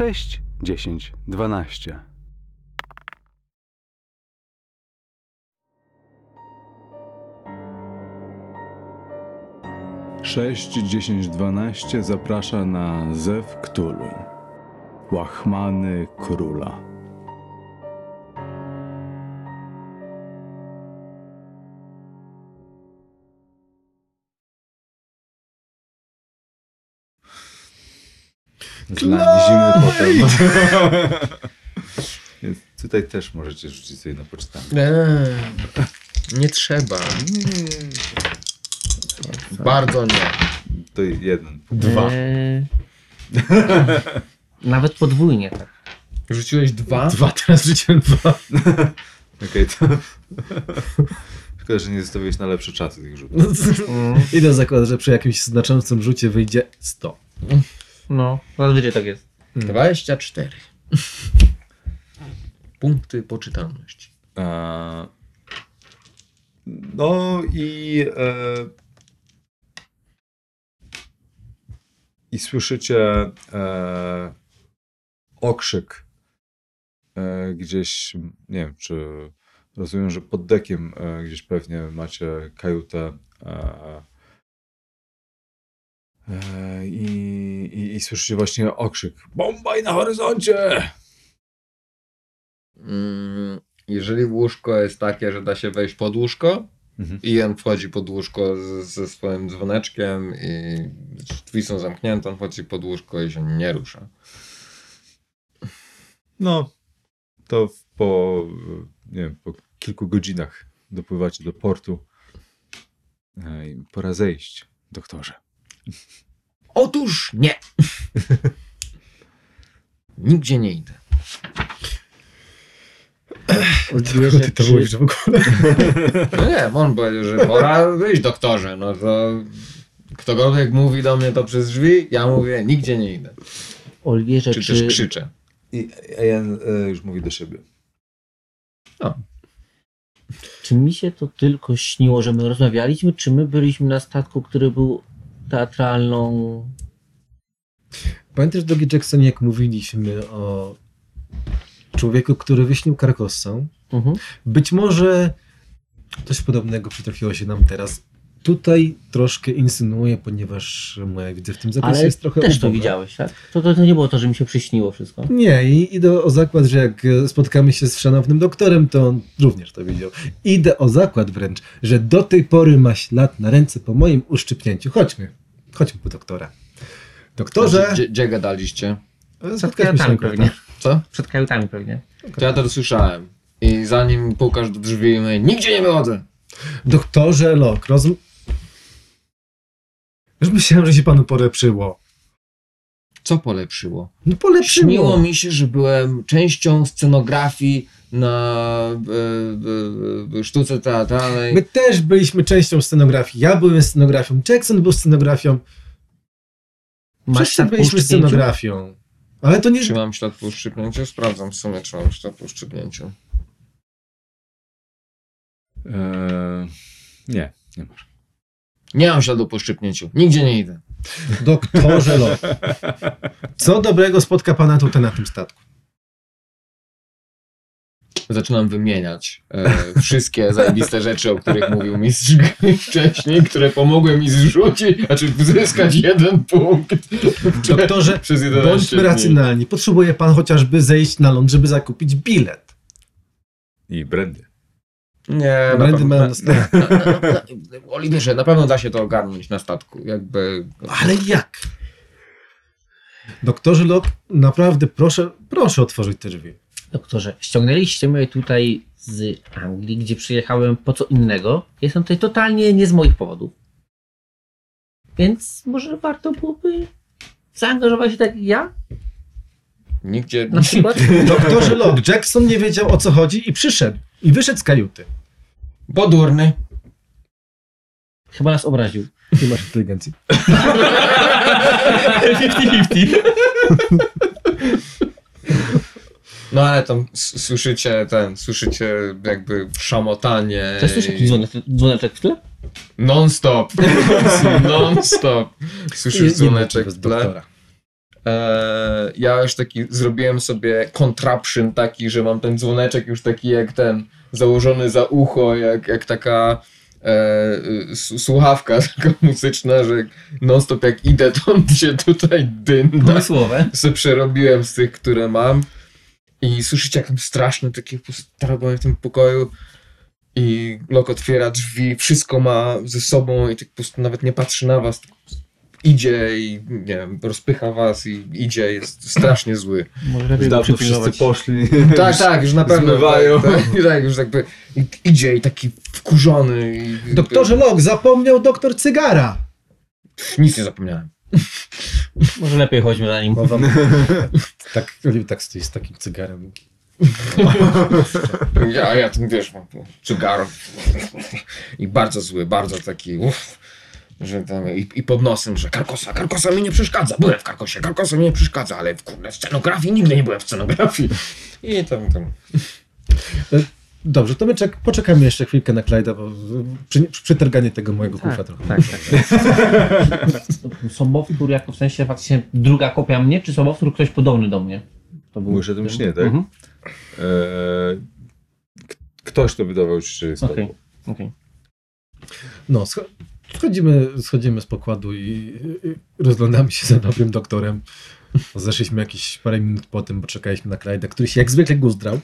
6, 10, 12. Sześć, dziesięć, dwanaście zaprasza na Zew Ktulu. Łachmany króla. Znaleźliśmy potem. Więc tutaj też możecie rzucić sobie na pocztami. Eee, nie trzeba. Bardzo nie. To jeden. Dwa. Eee, Nawet podwójnie, tak. Rzuciłeś dwa? Dwa, teraz rzuciłem dwa. Okej, to... Szkoda, że nie zostawiłeś na lepsze czasy tych rzutów. Idę zakładać, że przy jakimś znaczącym rzucie wyjdzie 100. No, zazwyczaj tak jest. 24. Punkty poczytalności. E, No i e, i słyszycie e, okrzyk e, gdzieś, nie wiem, czy rozumiem, że pod dekiem e, gdzieś pewnie macie kajutę i, i, i słyszycie właśnie okrzyk Bombaj na horyzoncie! Mm, Jeżeli łóżko jest takie, że da się wejść pod łóżko, Mhm. Ian wchodzi pod łóżko z, ze swoim dzwoneczkiem i drzwi są zamknięte, on wchodzi pod łóżko i się nie rusza. No, to po, nie wiem, po kilku godzinach dopływacie do portu. E, i Pora zejść, doktorze. Otóż nie. Nigdzie nie idę. Odbierze, Ty to mówisz w ogóle. No nie, on powiedział, że pora wyjść doktorze. No to ktokolwiek mówi do mnie to przez drzwi, ja mówię nigdzie nie idę. Olwierze, Czy czy, też krzyczę. I Ian e, już mówi do siebie. czy mi się to tylko śniło, że my rozmawialiśmy, czy my byliśmy na statku, który był teatralną... Pamiętasz, drogi Jackson, jak mówiliśmy o człowieku, który wyśnił Karkossę? Mhm. Być może coś podobnego przytrafiło się nam teraz. Tutaj troszkę insynuuję, ponieważ moja widzę w tym zakresie Ale jest trochę też to widziałeś, tak? To, to, to nie było to, że mi się przyśniło wszystko. Nie, i idę o zakład, że jak spotkamy się z szanownym doktorem, to on również to widział. Idę o zakład wręcz, że do tej pory ma ślad na ręce po moim uszczypnięciu. Chodźmy, chodźmy po doktora. Doktorze, Gdzie, gdzie gadaliście? e, Przed kajutami pewnie. Co? Przed kajutami pewnie. To ja to słyszałem. I zanim pukasz do drzwi, mówię, nigdzie nie wychodzę. Doktorze Lok, rozum... Już myślałem, że się panu polepszyło. Co polepszyło? No polepszyło. Śniło mi się, że byłem częścią scenografii na e, e, sztuce teatralnej. My też byliśmy częścią scenografii. Ja byłem scenografią, Jackson był scenografią. Wszyscy byliśmy scenografią. Ale to nie... Czy mam ślad po uszczypnięciu? Sprawdzam w sumie, czy mam ślad po uszczypnięciu. E, nie, nie masz. Nie mam śladu po uszczypnięciu. Nigdzie nie idę. Doktorze Lok. Co dobrego spotka pana tutaj na tym statku? Zaczynam wymieniać e, wszystkie zajebiste rzeczy, o których mówił mistrz gry wcześniej, które pomogły mi zrzucić, znaczy zyskać jeden punkt. Doktorze, Przez 11 bądźmy dni. racjonalni. Potrzebuje pan chociażby zejść na ląd, żeby zakupić bilet. I brandy. Nie, Brandy na, na, na, na, Oliwierze, na pewno da się to ogarnąć na statku. Jakby. Ale jak? Doktorze Lok, naprawdę proszę, proszę otworzyć te drzwi. Doktorze, ściągnęliście mnie tutaj z Anglii, gdzie przyjechałem po co innego. Jestem tutaj totalnie nie z moich powodów. Więc może warto byłoby zaangażować się tak jak ja? Nigdzie. Na przykład? Doktorze Lok, Jackson nie wiedział o co chodzi i przyszedł. I wyszedł z kajuty. Bo durny. Chyba nas obraził. Nie masz inteligencji. 50-50. No ale tam słyszycie ten, słyszycie jakby szamotanie. To jest też jakiś dzwoneczek, dzwoneczek w tle? Non stop. Non stop. Słyszysz dzwoneczek w tle. E, ja już taki zrobiłem sobie contraption taki, że mam ten dzwoneczek już taki jak ten założony za ucho, jak, jak taka e, słuchawka taka muzyczna, że non stop jak idę, to on się tutaj dynda. Pomysłowe. sobie przerobiłem z tych, które mam i słyszycie jak tam straszne takie postaragowanie w tym pokoju i Lok otwiera drzwi, wszystko ma ze sobą i tak po prostu nawet nie patrzy na was, tylko idzie i nie wiem, rozpycha was i idzie, jest strasznie zły. Może lepiej Już go dawno wszyscy przypilnować. poszli. Tak, tak, już na pewno. Zmywają. Tak, tak, tak już jakby i, idzie i taki wkurzony. I, Doktorze Lok, zapomniał doktor cygara. Nic nie zapomniałem. Może lepiej chodźmy za nim. Wam... tak, tak stoi z takim cygarem. Ja, ja ten wiesz, mam cygaro. I bardzo zły, bardzo taki. Uff, że tam, i, I pod nosem, że karkosa, karkosa mi nie przeszkadza. Byłem w karkosie, karkosa mi nie przeszkadza, ale w kurde, w scenografii nigdy nie byłem w scenografii. I tam, tam. Dobrze, to my czek- poczekamy jeszcze chwilkę na Klajda, bo przy, tego mojego kufa trochę. tak, tak. Sobowtór jako w sensie faktycznie druga kopia mnie, czy sobowtór ktoś podobny do mnie? To był Mówisz o tym śnie, tak? Mhm. K- ktoś to wydawał ci, że jest Okej, tobą. okej. No, scho- schodzimy, schodzimy z pokładu i, i rozglądamy się za dobrym doktorem. Zeszliśmy jakieś parę minut po tym, bo czekaliśmy na Klajda, który się jak zwykle guzdrał.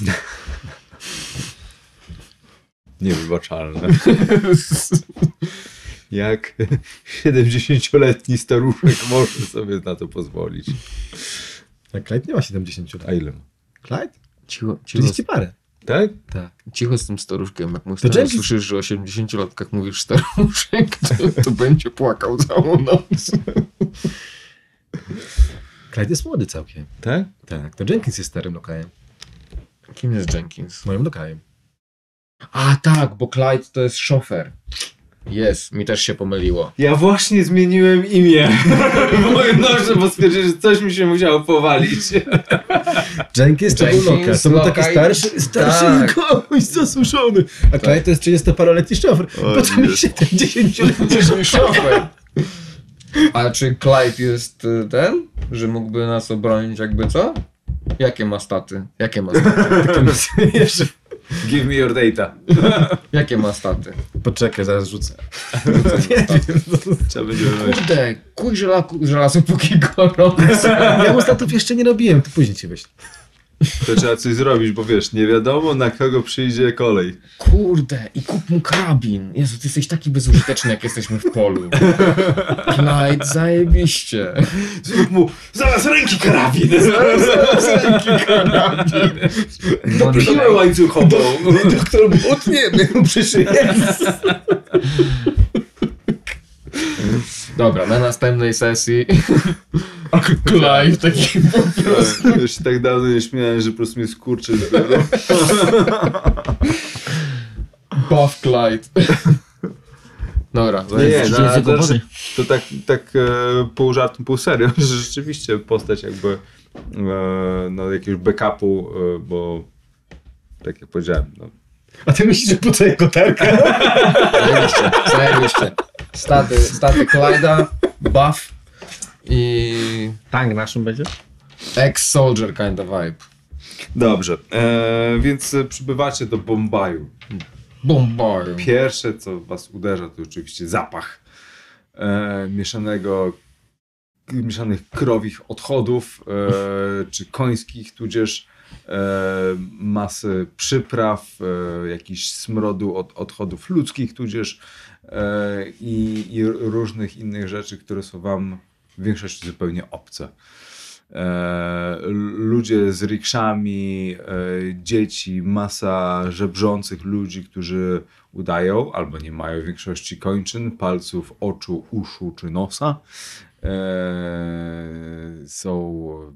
Niewybaczalne. Jak 70-letni staruszek może sobie na to pozwolić? A Clyde nie ma 70 lat. A ile ma? Clyde? Cicho, cicho, 30 parę. Tak? Tak. cicho z tym staruszkiem. Jak mu To Jenkins- słyszysz, że o 80-latkach mówisz staruszek, to, to będzie płakał całą noc. Clyde jest młody całkiem. Tak? Tak, to Jenkins jest starym lokajem. Kim jest Jenkins? Moim lokajem. A tak, bo Clyde to jest szofer. Jest, mi też się pomyliło. Ja właśnie zmieniłem imię w moim noże, bo stwierdziłem, że coś mi się musiało powalić. Jenkins to był lokaj. To był taki lokaj. starszy, starszy Tak. kogoś zasuszony. A Clyde to jest 30-paroletni szofer. O Po co mi Jezu. się ten 10-letni szofer. A czy Clyde jest y, ten, że mógłby nas obronić jakby co? Jakie ma staty? Jakie ma staty? Give me your data. Jakie ma staty? Poczekaj, zaraz rzucę. Nie wiem. Trzeba będzie. Kurde, kuj żelaku, żelazo póki gorące. Ja mu statów jeszcze nie robiłem, to później ci wyślę. To trzeba coś zrobić, bo wiesz, nie wiadomo na kogo przyjdzie kolej. Kurde, i kup mu karabin. Jezu, ty jesteś taki bezużyteczny, jak jesteśmy w polu. Clyde, zajebiście. Zrób mu zaraz ręki karabin! Ręki karabin. Siłę łańcuchową! Doktor Butnie był przyszedł. Dobra, na następnej sesji Clyde taki po prostu. Już się tak dawno nie śmiałem, że po prostu mnie skurczy z. Buff Clyde. Dobra, Nie, nie, Gdzie no, jest jego to, wody? to tak, tak e, pół żartem, pół serio, że rzeczywiście postać jakby e, no, jakiegoś backupu, e, bo tak jak powiedziałem, no, A ty myślisz, że po co jako tarka? zajebiście, zajebiście. Staty, staty Clyde'a, buff i Tank naszym będzie? ex-soldier kind of vibe. Dobrze, e, więc e, przybywacie do Bombaju. Bombard. Pierwsze, co was uderza, to oczywiście zapach e, mieszanego, mieszanych krowich odchodów, e, czy końskich, tudzież masy przypraw, e, jakiś smrodu od odchodów ludzkich, tudzież e, i, i różnych innych rzeczy, które są wam w większości zupełnie obce. E, ludzie z rikszami, e, dzieci, masa żebrzących ludzi, którzy udają albo nie mają większości kończyn, palców, oczu, uszu czy nosa. E, są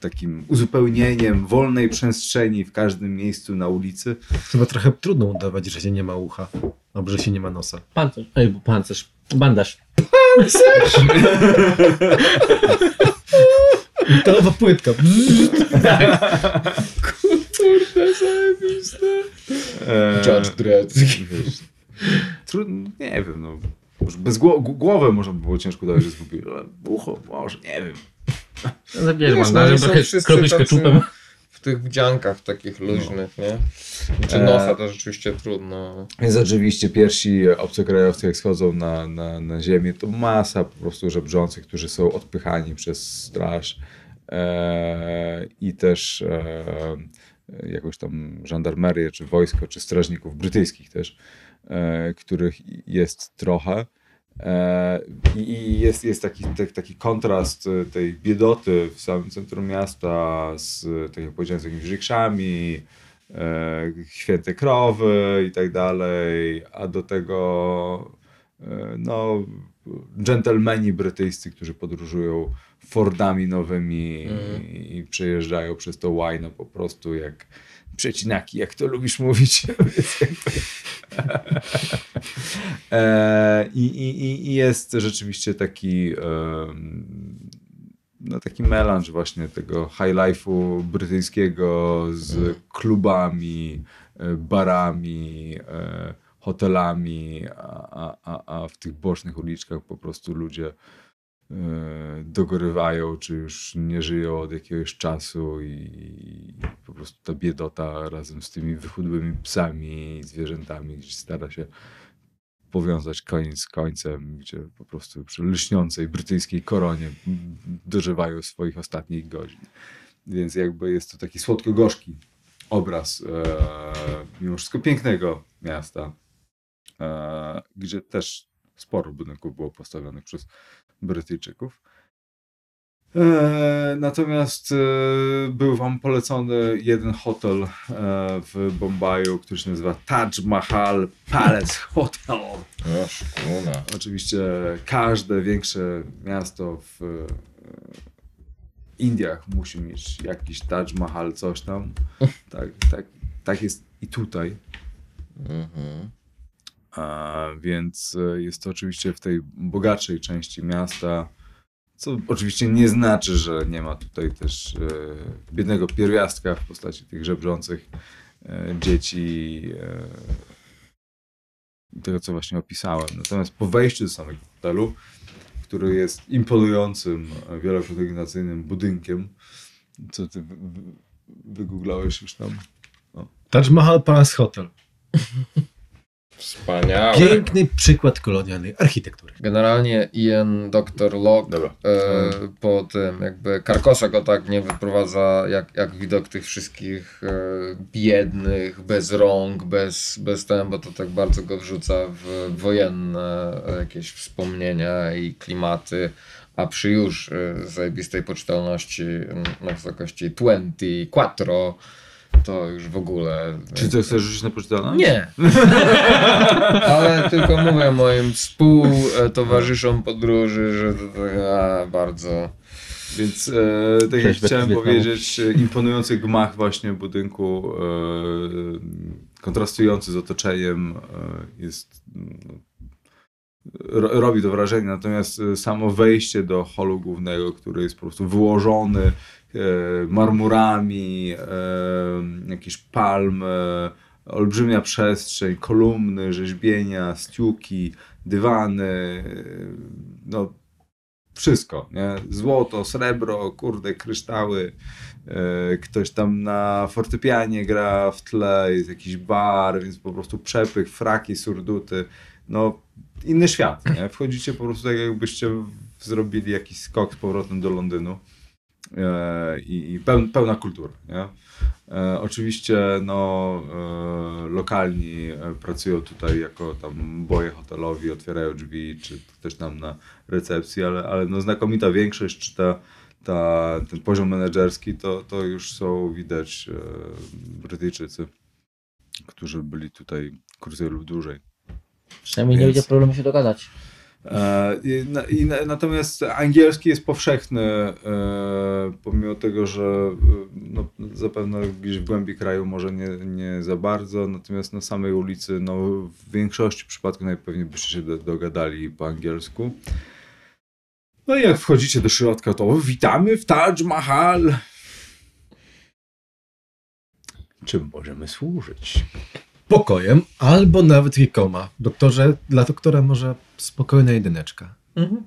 takim uzupełnieniem wolnej przestrzeni w każdym miejscu na ulicy. Chyba trochę trudno udawać, że się nie ma ucha. Albo że się nie ma nosa. Pancerz. Ej, bo pancerz. Bandaż. Metalowa płytka. Kurde, zajebiste. Judge Dredd. wiesz, trudno, nie wiem, no. Może bez gło- głowę można by było ciężko dać, że zgubił, ale ucho może, nie wiem. Zabierz Wiesz, no, trochę. W tych wdziankach takich luźnych, nie? Czy nosa to rzeczywiście trudno. Więc oczywiście pierwsi obcokrajowcy, jak schodzą na, na, na ziemię, to masa po prostu żebrzących, którzy są odpychani przez straż e, i też e, jakąś tam żandarmerię, czy wojsko, czy strażników brytyjskich też, e, których jest trochę. E, I jest, jest taki, tak, taki kontrast e, tej biedoty w samym centrum miasta z, tak jak powiedziałem, z jakimiś rikszami, e, święte krowy i tak dalej, a do tego no, dżentelmeni brytyjscy, którzy podróżują Fordami nowymi i, i przejeżdżają przez to łajno po prostu jak przecinaki, jak to lubisz mówić. E, i, i, i- jest rzeczywiście taki no taki melanż właśnie tego high life'u brytyjskiego z klubami, e, barami, e, hotelami, a, a, a, w tych bocznych uliczkach po prostu ludzie dogorywają, czy już nie żyją od jakiegoś czasu i po prostu ta biedota razem z tymi wychudłymi psami i zwierzętami gdzieś stara się powiązać koniec z końcem, gdzie po prostu przy lśniącej brytyjskiej koronie dożywają swoich ostatnich godzin. Więc jakby jest to taki słodko-gorzki obraz e, mimo wszystko pięknego miasta, e, gdzie też sporo budynków było postawionych przez Brytyjczyków. E, natomiast e, był wam polecony jeden hotel e, w Bombaju, który się nazywa Taj Mahal Palace Hotel. Szkuna. Oczywiście każde większe miasto w Indiach musi mieć jakiś Taj Mahal, coś tam. Tak, tak, tak jest i tutaj. Mhm. A, więc e, jest to oczywiście w tej bogatszej części miasta, co oczywiście nie znaczy, że nie ma tutaj też e, biednego pierwiastka w postaci tych żebrzących e, dzieci, tego co właśnie opisałem. Natomiast po wejściu do samego hotelu, który jest imponującym, wielokondygnacyjnym budynkiem, co ty wy- wy- wygooglałeś już tam? Taj Mahal Palace Hotel. Wspaniałe. Piękny przykład kolonialnej architektury. Generalnie Ian Dr. Locke Dobra. e, po tym jakby Karkosa go tak nie wyprowadza jak, jak widok tych wszystkich e, biednych, bez rąk, bez, bez ten, bo to tak bardzo go wrzuca w wojenne jakieś wspomnienia i klimaty, a przy już e, zajebistej poczytalności m, na wysokości 24 to już w ogóle... Czy to chcesz rzucić na poczytalność? Nie. Ale tylko mówię moim współtowarzyszom podróży, że to, to a, bardzo. Więc e, tak jak chciałem powiedzieć, e, imponujący gmach właśnie budynku, e, kontrastujący z otoczeniem, e, jest no, robi to wrażenie, natomiast e, samo wejście do holu głównego, który jest po prostu wyłożony e, marmurami, e, jakieś palmy, olbrzymia przestrzeń, kolumny, rzeźbienia, stiuki, dywany, e, no wszystko, nie? Złoto, srebro, kurde, kryształy. e, Ktoś tam na fortepianie gra w tle, jest jakiś bar, więc po prostu przepych, fraki, surduty. No, inny świat, nie? Wchodzicie po prostu tak, jakbyście zrobili jakiś skok z powrotem do Londynu. E, I, i peł, pełna kultura, nie? E, oczywiście no, e, lokalni pracują tutaj jako tam boje hotelowi, otwierają drzwi, czy ktoś tam na recepcji, ale, ale no znakomita większość, czy ta, ta, ten poziom menedżerski, to, to już są widać Brytyjczycy, którzy byli tutaj krócej lub dłużej. Przynajmniej nie Więc- będzie problemu się dogadać. E, i, na, i, na- natomiast angielski jest powszechny, e, pomimo tego, że e, no, zapewne gdzieś w głębi kraju może nie, nie za bardzo, natomiast na samej ulicy no, w większości przypadków najpewniej byście się do, dogadali po angielsku. No i jak wchodzicie do środka, to witamy w Taj Mahal. Czym możemy służyć? Pokojem, albo nawet kilkoma. Doktorze, dla doktora może spokojna jedyneczka. Mhm.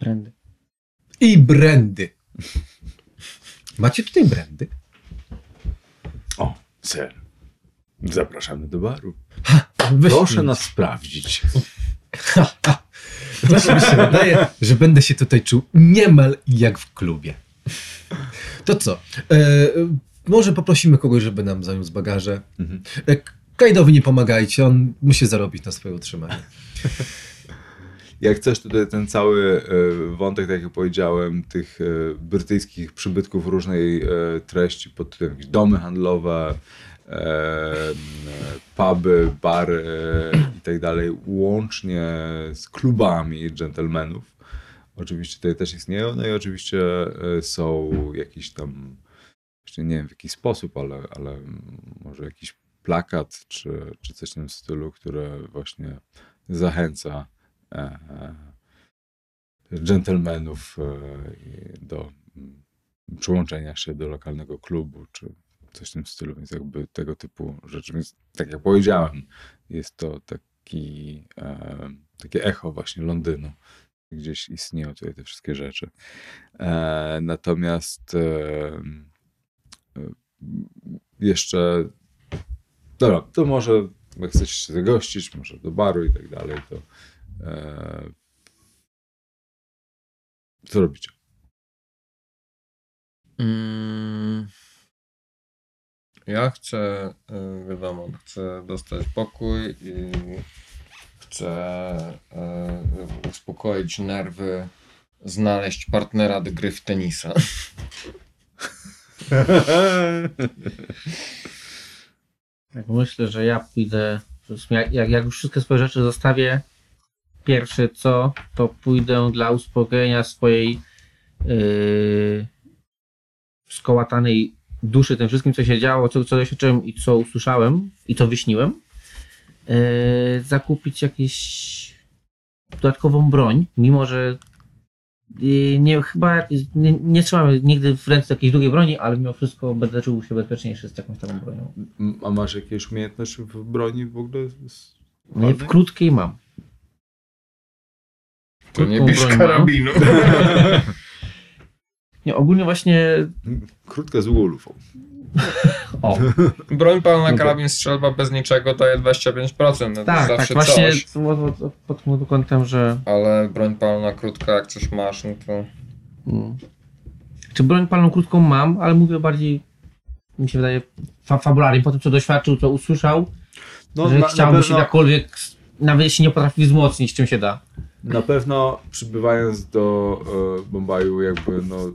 Brandy. I brandy. Macie tutaj brandy? O, ser. Zapraszamy do baru. Weź Proszę nas sprawdzić. Ha, ha. Właśnie mi się wydaje, że będę się tutaj czuł niemal jak w klubie. To co? E, może poprosimy kogoś, żeby nam zaniósł bagaże. Mhm. E, Kajdowi nie pomagajcie, on musi zarobić na swoje utrzymanie. Jak chcesz tutaj ten cały e, wątek, tak jak powiedziałem, tych e, brytyjskich przybytków różnej treści pod tytułem jakieś domy handlowe, puby, bary i tak dalej, łącznie z klubami dżentelmenów. Oczywiście tutaj też istnieją, no i oczywiście są jakieś tam, jeszcze nie wiem w jaki sposób, ale, ale może jakiś plakat czy, czy coś w tym stylu, które właśnie zachęca e, e, dżentelmenów e, do mm, przyłączenia się do lokalnego klubu, czy coś w tym stylu, więc jakby tego typu rzeczy. Więc tak jak powiedziałem, jest to taki, e, takie echo właśnie Londynu. Gdzieś istnieją tutaj te wszystkie rzeczy. E, natomiast e, jeszcze dobra, to może jak się zagościć, może do baru i tak dalej, to e, co robicie? Mm. Ja chcę, y, wiadomo, chcę dostać pokój i chcę y, uspokoić nerwy, znaleźć partnera do gry w tenisa. Tak, myślę, że ja pójdę, jak, jak jak już wszystkie swoje rzeczy zostawię, pierwsze co, to pójdę dla uspokojenia swojej yy, skołatanej duszy tym wszystkim, co się działo, co, co doświadczyłem i co usłyszałem i co wyśniłem, yy, zakupić jakieś dodatkową broń, mimo że nie, chyba nie, nie trzymamy nigdy w ręce jakiejś drugiej broni, ale mimo wszystko będę czuł się bezpieczniejszy z jakąś taką bronią. A masz jakieś umiejętności w broni w ogóle? Z- Nie, w krótkiej mam. To nie bierz karabinu. Nie, ogólnie właśnie. Krótka z łulufą. O, Broń palna, No to- karabin, strzelba bez niczego daje 25%. No to tak, tak, zawsze właśnie coś. pod tym kątem, że. Ale broń palna krótka, jak coś masz, no to... Mm. Czy broń palną krótką mam, ale mówię bardziej, mi się wydaje, fa fabularnie, po tym co doświadczył, co usłyszał, No, że na, chciałby na, się pewno, jakkolwiek, nawet jeśli nie potrafi wzmocnić, czym się da. Na pewno przybywając do e, Bombaju jakby no,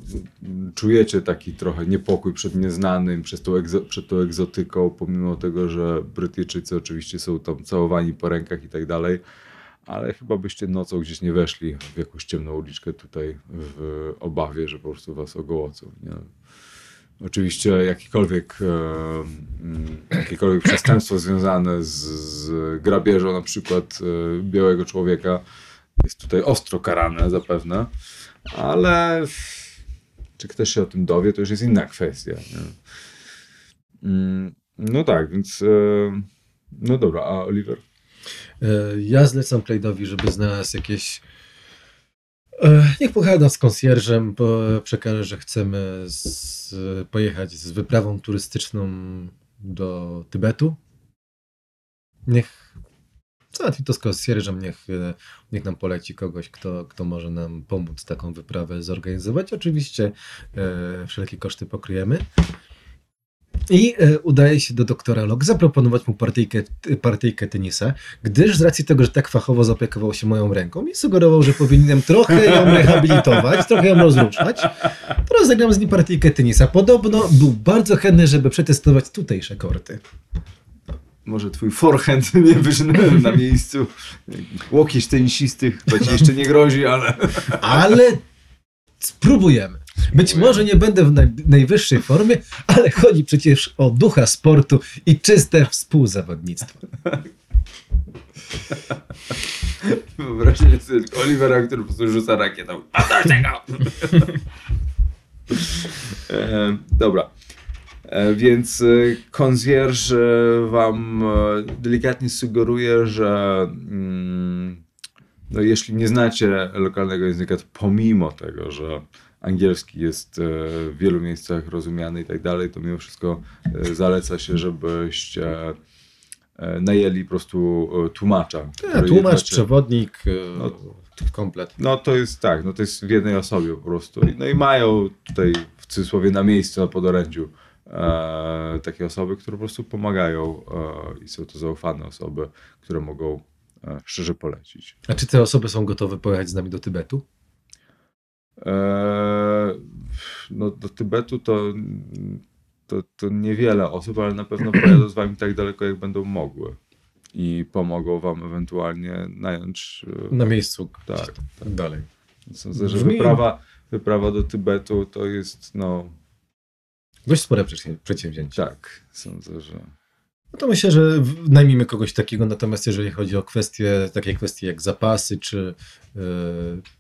czujecie taki trochę niepokój przed nieznanym, przez tą, przed tą egzotyką, pomimo tego, że Brytyjczycy oczywiście są tam całowani po rękach i tak dalej, ale chyba byście nocą gdzieś nie weszli w jakąś ciemną uliczkę tutaj w obawie, że po prostu was ogołocą. Nie? Oczywiście jakiekolwiek, e, mm, jakiekolwiek przestępstwo związane z, z grabieżą na przykład e, białego człowieka jest tutaj ostro karane zapewne, ale czy ktoś się o tym dowie, to już jest inna kwestia. Nie? Mm, No tak, więc e, no dobra, a Oliver? E, Ja zlecam Claydowi, żeby znalazł jakieś. E, Niech pochada z konsjerżem, bo przekaże, że chcemy z, pojechać z wyprawą turystyczną do Tybetu. Niech załatwi to z konsjerżem, niech, e, niech nam poleci kogoś, kto, kto może nam pomóc taką wyprawę zorganizować. Oczywiście e, wszelkie koszty pokryjemy. I e, udaje się do doktora Locke zaproponować mu partyjkę, partyjkę tenisa, gdyż z racji tego, że tak fachowo zaopiekował się moją ręką i sugerował, że powinienem trochę ją rehabilitować, trochę ją rozruszać, to rozegram z nim partyjkę tenisa. Podobno był bardzo chętny, żeby przetestować tutejsze korty. Może twój forehand nie wyszedł na miejscu. Łokieć tenisistych, to ci jeszcze nie grozi, ale... Ale spróbujemy. Być może nie będę w naj, najwyższej formie, ale chodzi przecież o ducha sportu i czyste współzawodnictwo. Wyobraźcie sobie Olivera, który po prostu rzuca rakietą. A to tego! e, dobra. E, Więc e, concierge e, wam e, delikatnie sugeruje, że mm, no jeśli nie znacie lokalnego języka, to pomimo tego, że angielski jest e, w wielu miejscach rozumiany i tak dalej, to mimo wszystko e, zaleca się, żebyście e, najęli po prostu e, tłumacza. Ja, który tłumacz, przewodnik, No. komplet. no to jest tak, no to jest w jednej osobie po prostu. No i mają tutaj w cudzysłowie na miejscu, na podorędziu e, takie osoby, które po prostu pomagają e, i są to zaufane osoby, które mogą e, szczerze polecić. A czy te osoby są gotowe pojechać z nami do Tybetu? E, no do Tybetu to, to, to niewiele osób, ale na pewno pojadą z wami tak daleko, jak będą mogły. I pomogą wam ewentualnie nająć e, Na miejscu. Tak, tak dalej. Sądzę, że Brzmi- wyprawa, wyprawa do Tybetu to jest, no Dość spore przedsię- przedsięwzięcie. tak, sądzę, że... No to myślę, że najmijmy kogoś takiego, natomiast jeżeli chodzi o kwestie, takie kwestie jak zapasy, czy, yy,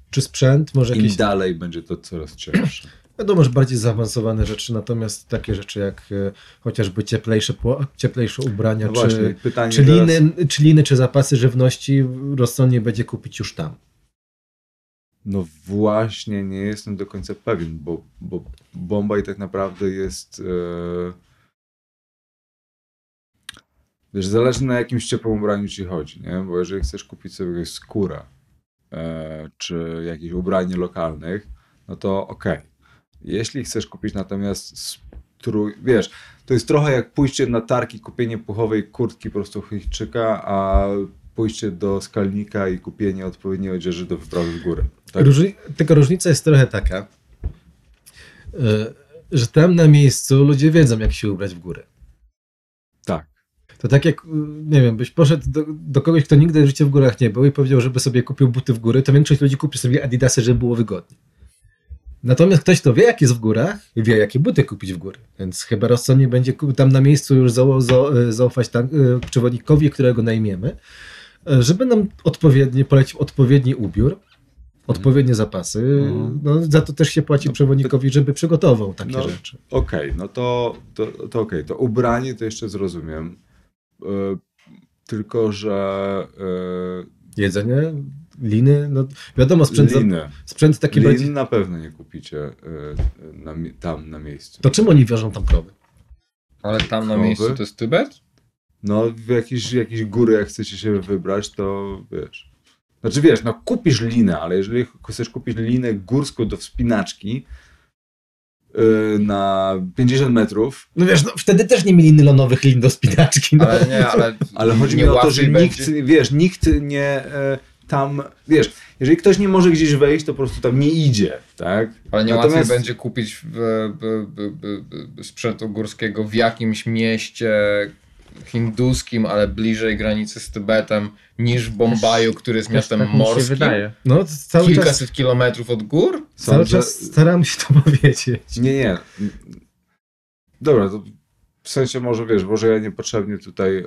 czy sprzęt, może Im jakieś, dalej będzie to coraz cięższe. wiadomo, że bardziej zaawansowane rzeczy, natomiast takie rzeczy jak e, chociażby cieplejsze, cieplejsze ubrania, No właśnie, czy, pytanie czy, teraz, liny, czy liny, czy zapasy żywności rozsądnie będzie kupić już tam. No właśnie, nie jestem do końca pewien, bo, bo Bombaj tak naprawdę jest... E... Wiesz, zależy na jakim ciepłym ubraniu ci chodzi, nie? Bo jeżeli chcesz kupić sobie jakąś skórę, e, czy jakieś ubranie lokalnych, no to okej. Jeśli chcesz kupić natomiast strój, wiesz, to jest trochę jak pójście na targ i kupienie puchowej kurtki po prostu Chińczyka, a pójście do skalnika i kupienie odpowiedniej odzieży do wyprawy w górę. Tak? Różni, tylko różnica jest trochę taka, e, że tam na miejscu ludzie wiedzą, jak się ubrać w górę. Tak. To tak jak, nie wiem, byś poszedł do, do kogoś, kto nigdy w życiu w górach nie był i powiedział, żeby sobie kupił buty w góry, to większość ludzi kupi sobie adidasy, żeby było wygodnie. Natomiast ktoś, kto wie, jak jest w górach, wie, jakie buty kupić w góry. Więc chyba rozsądnie będzie tam na miejscu już za, za, zaufać tam, y, przewodnikowi, którego najmiemy, y, żeby nam odpowiednio polecił odpowiedni ubiór, odpowiednie zapasy. No, za to też się płaci No, przewodnikowi, żeby przygotował takie no, rzeczy. Okej, no to, to, to okej, to ubranie to jeszcze zrozumiem. E, tylko, że Jedzenie, liny, no wiadomo, e, sprzęt, za- liny. sprzęt taki Lin bardziej... na pewno nie kupicie e, na, tam na miejscu. To czym oni wiążą tam krowy? Ale tam na Krowy? miejscu to jest Tybet? No w jakieś, jakieś góry, jak chcecie się wybrać, to wiesz. Znaczy wiesz, no kupisz linę, ale jeżeli chcesz kupić linę górską do wspinaczki e, na 50 metrów, No wiesz, no wtedy też nie mieli nylonowych lin do spinaczki. No. Ale nie, ale, Ale chodzi mi o to, że będzie- nikt, wiesz, nikt nie e, tam, wiesz, jeżeli ktoś nie może gdzieś wejść, to po prostu tam nie idzie, tak? Ale nie Natomiast- łatwiej będzie kupić w, b, b, sprzętu górskiego w jakimś mieście hinduskim, ale bliżej granicy z Tybetem, niż w Bombaju, który jest miastem tak mi się morskim. wydaje. no cały czas, Kilkaset kilometrów od gór? cały Sądzę- czas staram się to powiedzieć. Nie, nie. Dobra, to w sensie może wiesz, może ja niepotrzebnie tutaj e,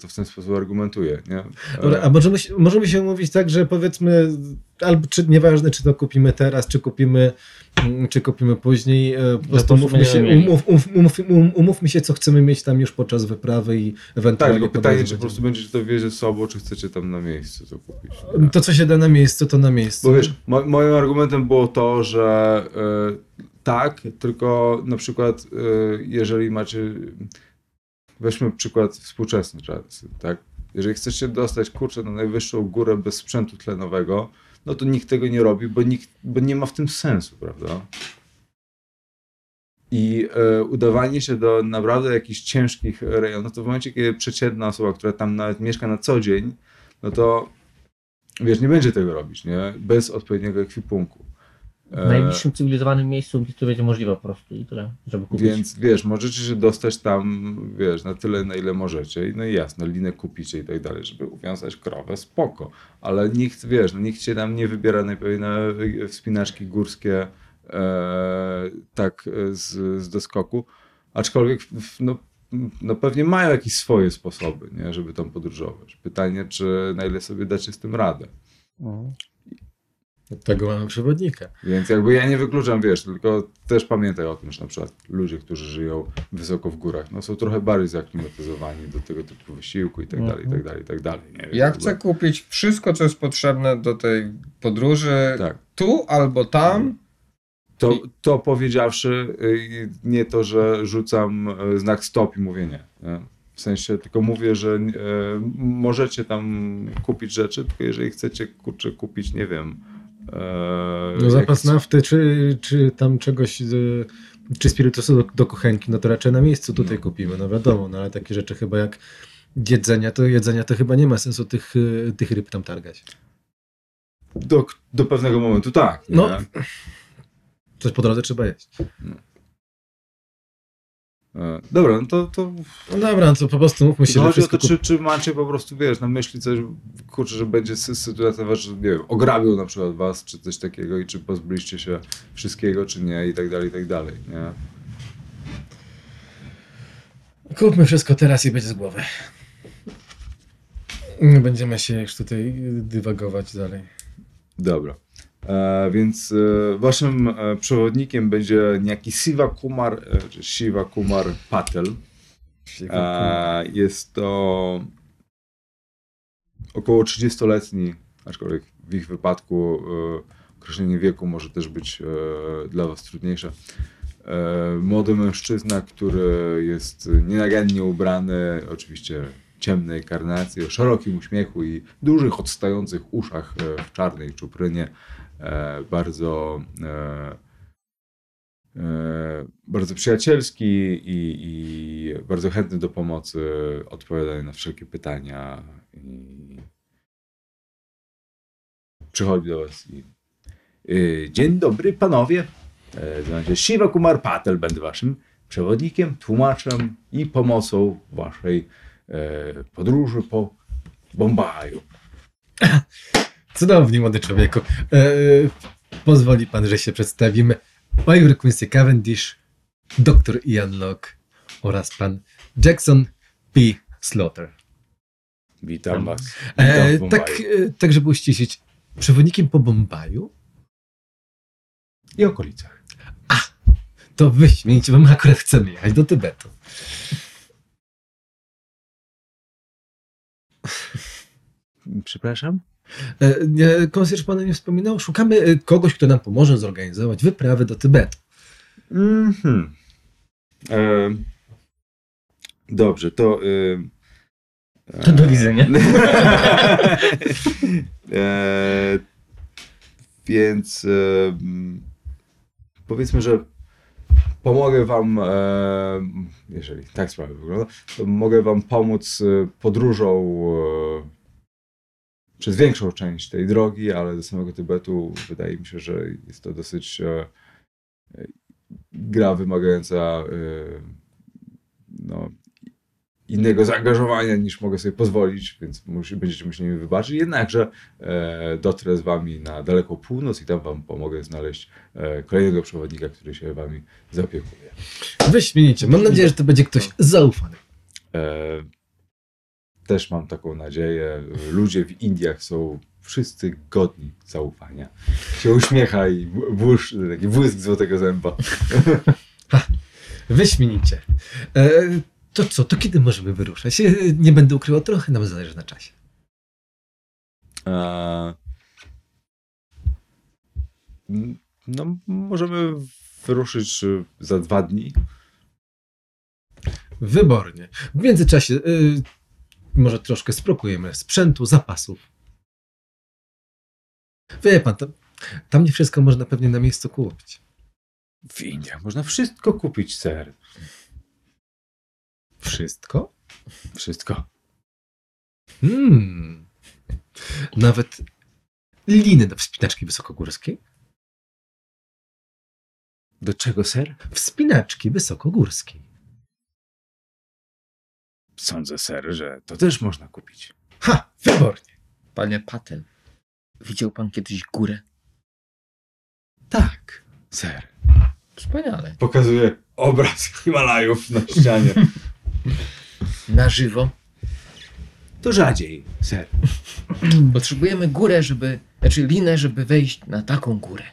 to w ten sposób argumentuję, nie? Dobra, a możemy, się- możemy się umówić tak, że powiedzmy, albo czy nieważne, czy to kupimy teraz, czy kupimy, mm, czy kupimy później, e, po prostu prostu umówmy się, umów, umów, umów, um- umówmy się, co chcemy mieć tam już podczas wyprawy i tak, ewentualnie tylko po pytanie, czy po prostu będziecie to wieść ze sobą, czy chcecie tam na miejscu to kupić. nie? To, co się da na miejscu, to na miejscu. Bo wiesz, mo moim argumentem było to, że e, tak, tylko na przykład e, jeżeli macie, weźmy przykład współczesny czas, tak? Jeżeli chcecie dostać kurczę na najwyższą górę bez sprzętu tlenowego, no to nikt tego nie robi, bo, nikt, bo nie ma w tym sensu, prawda? I e, udawanie się do naprawdę jakichś ciężkich rejonów, to w momencie, kiedy przeciętna osoba, która tam nawet mieszka na co dzień, no to wiesz, nie będzie tego robić, nie? Bez odpowiedniego ekwipunku. W E, najbliższym cywilizowanym miejscu, gdzie to będzie możliwe po prostu i tyle, żeby kupić. Więc wiesz, możecie się dostać tam, wiesz, na tyle, na ile możecie. I No i jasno, linę kupicie i tak dalej, żeby uwiązać krowę, spoko. Ale nikt, wiesz, no nikt się tam nie wybiera najpewniej na wspinaczki górskie e, tak e, z, z doskoku. Aczkolwiek, w- no, no pewnie mają jakieś swoje sposoby, nie, żeby tam podróżować. Pytanie, czy na ile sobie dacie z tym radę. Od tego mamy przewodnika. Więc jakby ja nie wykluczam, wiesz, tylko też pamiętaj o tym, że na przykład ludzie, którzy żyją wysoko w górach, no są trochę bardziej zaklimatyzowani do tego typu wysiłku i tak dalej, i tak dalej, i tak dalej. Nie? Ja chcę kupić wszystko, co jest potrzebne do tej podróży Tak. tu albo tam. To, to powiedziawszy, y, nie to, że rzucam y, znak stop i mówię nie. nie? W sensie tylko mówię, że y, możecie tam kupić rzeczy, tylko jeżeli chcecie kurczę, kupić, nie wiem. E, No zapas jak- nafty, czy, czy tam czegoś, z, czy spirytusu do, do kuchenki, no to raczej na miejscu tutaj kupimy, no wiadomo, no ale takie rzeczy chyba jak jedzenia, to jedzenia to chyba nie ma sensu tych, y, tych ryb tam targać. Do, do pewnego momentu tak. nie? No. Coś po drodze trzeba jeść. E, Dobra, no to, to No dobra, no to po prostu mówmy się, że chodzi o to, czy, czy macie po prostu, wiesz, na myśli coś, kurczę, że będzie sy- sytuacja, że nie wiem, ograbią na przykład was, czy coś takiego i czy pozbyliście się wszystkiego, czy nie i tak dalej, i tak dalej, nie? kup... Kupmy wszystko teraz i będzie z głowy. Nie będziemy się już tutaj dywagować dalej. Dobra. E, więc e, waszym e, przewodnikiem będzie niejaki Siva Kumar, czy Shiva Kumar Patel. Jest to około 30-letni, aczkolwiek w ich wypadku określenie wieku może też być dla Was trudniejsze. Młody mężczyzna, który jest nienagannie ubrany, oczywiście ciemnej karnacji, o szerokim uśmiechu i dużych odstających uszach w czarnej czuprynie. E, bardzo e, e, bardzo przyjacielski i, i bardzo chętny do pomocy, odpowiadania na wszelkie pytania i przychodzi do was i y, Dzień dobry panowie, się Shiva Kumar Patel, będę waszym przewodnikiem, tłumaczem i pomocą waszej podróży po Bombaju. Cudownie, młody człowieku. E, pozwoli pan, że się przedstawimy. Oliver Quincy Cavendish, dr Ian Locke oraz pan Jackson P. Slaughter. Witam was. E, tak, e, tak, żeby uściślić, przewodnikiem po Bombaju? I okolicach. To wyśmienicie, bo my akurat chcemy jechać do Tybetu. Przepraszam? E, Konsjerz pana nie wspominał? Szukamy e, kogoś, kto nam pomoże zorganizować wyprawę do Tybetu. Mhm. E, dobrze, to. E, To do widzenia. e, więc e, powiedzmy, że pomogę wam, e, jeżeli tak sprawa wygląda, to mogę wam pomóc e, podróżą e, przez większą część tej drogi, ale do samego Tybetu wydaje mi się, że jest to dosyć e, gra wymagająca e, no, innego zaangażowania niż mogę sobie pozwolić, więc musi, będziecie musieli mi wybaczyć. Jednakże e, dotrę z wami na daleką północ i tam wam pomogę znaleźć e, kolejnego przewodnika, który się wami zaopiekuje. Wyśmienicie. Mam nadzieję, że to będzie ktoś zaufany. E, też mam taką nadzieję. Ludzie w Indiach są wszyscy godni zaufania. Się uśmiecha i błysz, taki błysk złotego zęba. Wyśmienicie. E, to co, to kiedy możemy wyruszać? Nie będę ukrywał, trochę nam zależy na czasie. E, no, możemy wyruszyć e, za dwa dni. Wybornie. W międzyczasie może troszkę sprokujemy sprzętu, zapasów. Wie pan, tam, tam nie wszystko można pewnie na miejscu kupić. W Indiach można wszystko kupić, ser. Wszystko? Wszystko. Hmm. Nawet liny do wspinaczki wysokogórskiej? Do czego, ser? Wspinaczki wysokogórskiej. Sądzę, ser, że to też można kupić. Ha, wybornie. Panie Patel, widział pan kiedyś górę? Tak, ser. Wspaniale. Pokazuje obraz Himalajów na ścianie. Na żywo. To rzadziej, ser. Potrzebujemy górę, żeby Znaczy linę, żeby wejść na taką górę.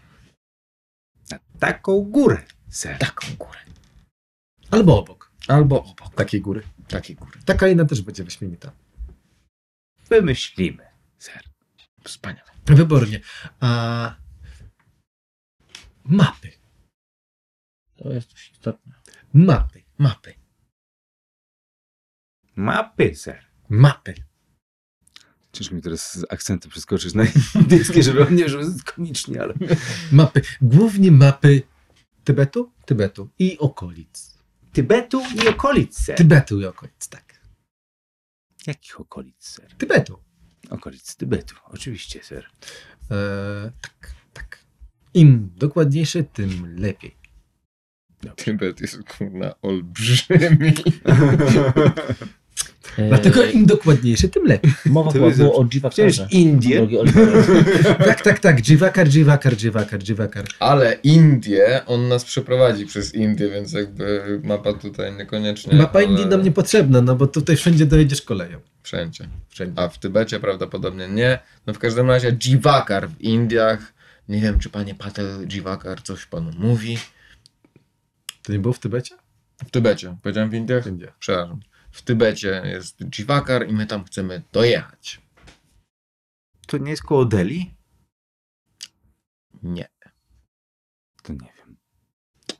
Taką górę, ser. Taką górę. Albo obok Albo obok takiej góry. Takiej góry. Taka inna też będzie wyśmienita. Wymyślimy, ser. Wspaniale. Wybornie. A mapy. To jest dość istotne. Mapy. Mapy. Mapy, ser. Mapy. Ciężko mi teraz z akcentem przeskoczyć na indyjskie, żeby on nie brzmiał komicznie, ale... Mapy. Głównie mapy Tybetu? Tybetu i okolic. Tybetu i okolic, ser. Tybetu i okolic, tak. Jakich okolic, ser? Tybetu. Okolic Tybetu, oczywiście, ser. E, tak, tak. Im dokładniejsze, tym lepiej. Tybet jest kurna olbrzymi. E, Dlatego im dokładniejsze, tym lepiej. Mowa chyba jest- było o Indię? Drogi Oliverze. Tak, tak, tak. Jiwakar, Jiwakar, Jiwakar, Jiwakar. Ale Indie, on nas przeprowadzi przez Indię, więc jakby mapa tutaj niekoniecznie. Mapa ale Indii nam niepotrzebna, no bo tutaj wszędzie dojedziesz koleją. Wszędzie. Wszędzie. A w Tybecie prawdopodobnie nie. No w każdym razie Jivakar w Indiach. Nie wiem, czy panie Patel Jivakar coś panu mówi. To nie było w Tybecie? W Tybecie. Powiedziałem w Indiach? Wszędzie. Przepraszam. W Tybecie jest Jivakar i my tam chcemy dojechać. To nie jest koło Delhi? Nie. To nie wiem.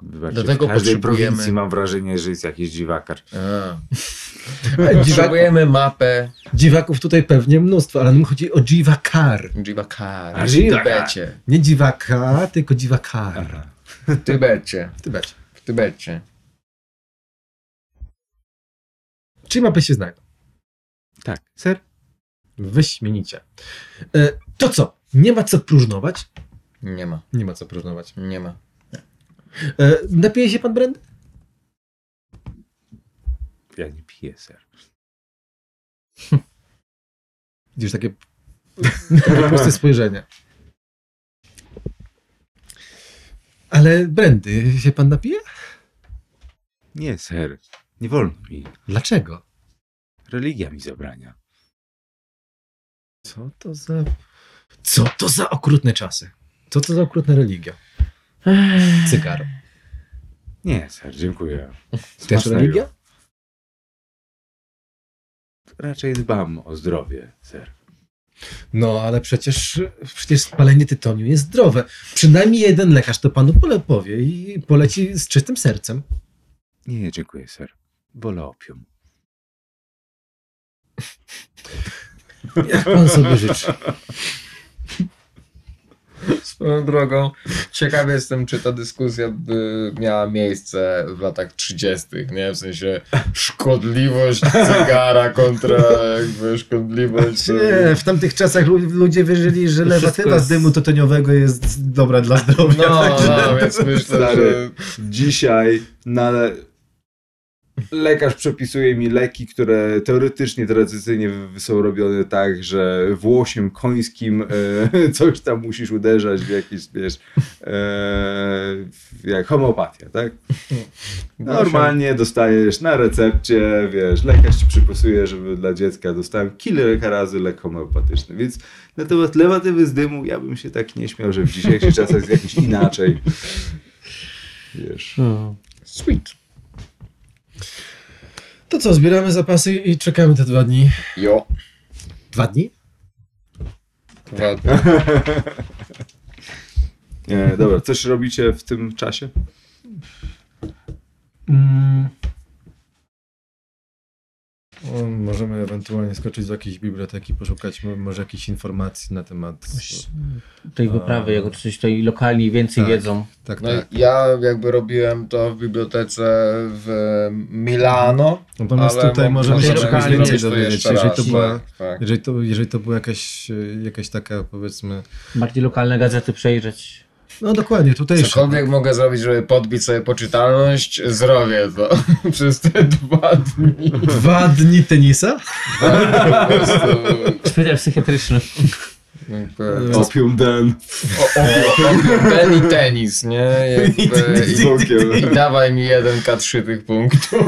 Wybaczcie, Dlatego w każdej potrzebujemy- prowincji mam wrażenie, że jest jakiś dziwakar. Potrzebujemy mapę dziwaków tutaj pewnie mnóstwo, ale nam chodzi o Jiwakar. Jivakar A, w Jivakar. Tybecie. Nie dziwaka, tylko dziwakar. Aha. W Tybecie. W Tybecie. W Tybecie. Czyli mapy się znajdą. Tak, ser? Wyśmienicie. E, to co? Nie ma co próżnować? Nie ma. Nie ma co próżnować. Nie ma. E, napije się pan brandy? Ja nie piję, ser. Widzisz takie, takie puste spojrzenie. Ale brandy się pan napije? Nie, ser. Nie wolno mi. Dlaczego? Religia mi zabrania. Co to za... Co to za okrutne czasy? Co to za okrutna religia? Cygar. Nie, ser, dziękuję. Też religia? Raczej dbam o zdrowie, ser. No, ale przecież, przecież spalenie tytoniu jest zdrowe. Przynajmniej jeden lekarz to panu pole powie i poleci z czystym sercem. Nie, dziękuję, ser. Wolę opium. Jak pan sobie życzy. Swoją drogą, ciekawy jestem, czy ta dyskusja by miała miejsce w latach 30., nie? W sensie szkodliwość cygara kontra jakby szkodliwość... Nie, w tamtych czasach lu- ludzie wierzyli, że lewatywa jest- z dymu tytoniowego jest dobra dla zdrowia. No, także- no, więc myślę, Stary. że... Dzisiaj na lekarz przepisuje mi leki, które teoretycznie, tradycyjnie są robione tak, że włosiem końskim e, coś tam musisz uderzać w jakieś, wiesz, e, jak homeopatia, tak? Normalnie dostajesz na recepcie, wiesz, lekarz ci przypisuje, żeby dla dziecka dostałem kilka razy lek homeopatyczny, więc na temat lewatywy z dymu ja bym się tak nie śmiał, że w dzisiejszych czasach jest jakiś inaczej. Wiesz. No. Sweet. To co, zbieramy zapasy i czekamy te dwa dni. Jo. Dwa dni? Dwa, Nie, dobra, coś robicie w tym czasie? Mm. O, możemy ewentualnie skoczyć do jakiejś biblioteki, poszukać mo- może jakichś informacji na temat... Tej wyprawy, jako coś tutaj lokalni więcej Tak. wiedzą. Tak, No tak. ja jakby robiłem to w bibliotece w Milano. Natomiast ale tutaj mo- możemy się czegoś więcej to dowiedzieć. Jeżeli to, była, tak, tak. jeżeli, to, jeżeli to była jakaś, jakaś taka, powiedzmy... Bardziej lokalne gazety przejrzeć. No dokładnie, tutaj Cokolwiek mogę zrobić, żeby podbić sobie poczytalność, zrobię to przez te dwa dni. Dwa dni tenisa? Tak, po prostu, Szpital psychiatryczny. jakby, Opium den. o, o, o, ten i tenis, nie? Jakby, Z okiem. i, I dawaj mi jeden K3 tych punktów.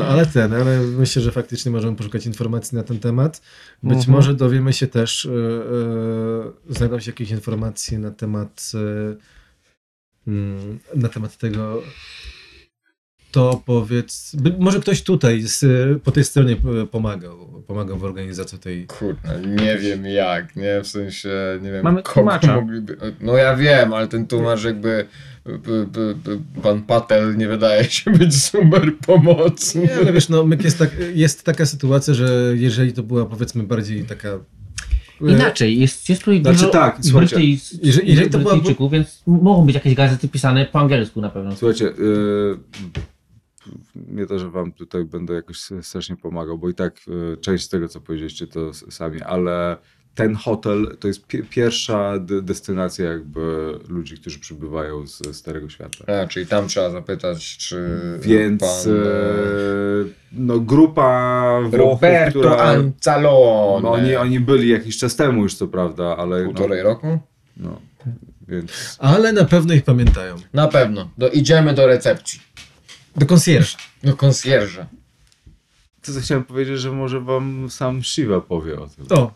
No ale ten, ale myślę, że faktycznie możemy poszukać informacji na ten temat. Być Mhm. może dowiemy się też, e, e, znajdą się jakieś informacje na temat e, mm, na temat tego to powiedz, może ktoś tutaj z, po tej stronie e, pomagał, pomagał w organizacji tej Kurde, nie wiem jak, nie? W sensie, nie wiem, Mamy tłumacza. mogliby... No ja wiem, ale ten tłumacz jakby... b- b- b- Pan Patel nie wydaje się być super pomocny. Nie, ale wiesz, no jest, tak, jest taka sytuacja, że jeżeli to była powiedzmy bardziej taka e, Inaczej, jest, jest tutaj Znaczy dużo tak, Brytyjs- jeżeli- jeżeli to była- więc mogą być jakieś gazety pisane po angielsku na pewno. Słuchajcie, yy, nie to, że wam tutaj będę jakoś strasznie pomagał, bo i tak yy, część z tego, co powiedzieliście, to sami, ale ten hotel to jest pi- pierwsza de- destynacja jakby ludzi, którzy przybywają z Starego Świata. A, czyli tam trzeba zapytać, czy Więc pan... e, no grupa Włochów, Roberto która... Anzalone. No, oni, oni byli jakiś czas temu już, co prawda, ale... Półtorej no, roku? no, więc... ale na pewno ich pamiętają. Na pewno. Do, idziemy do recepcji. Do konsjerza. Do konsjerza. To co chciałem powiedzieć, że może wam sam Shiva powie o tym. O,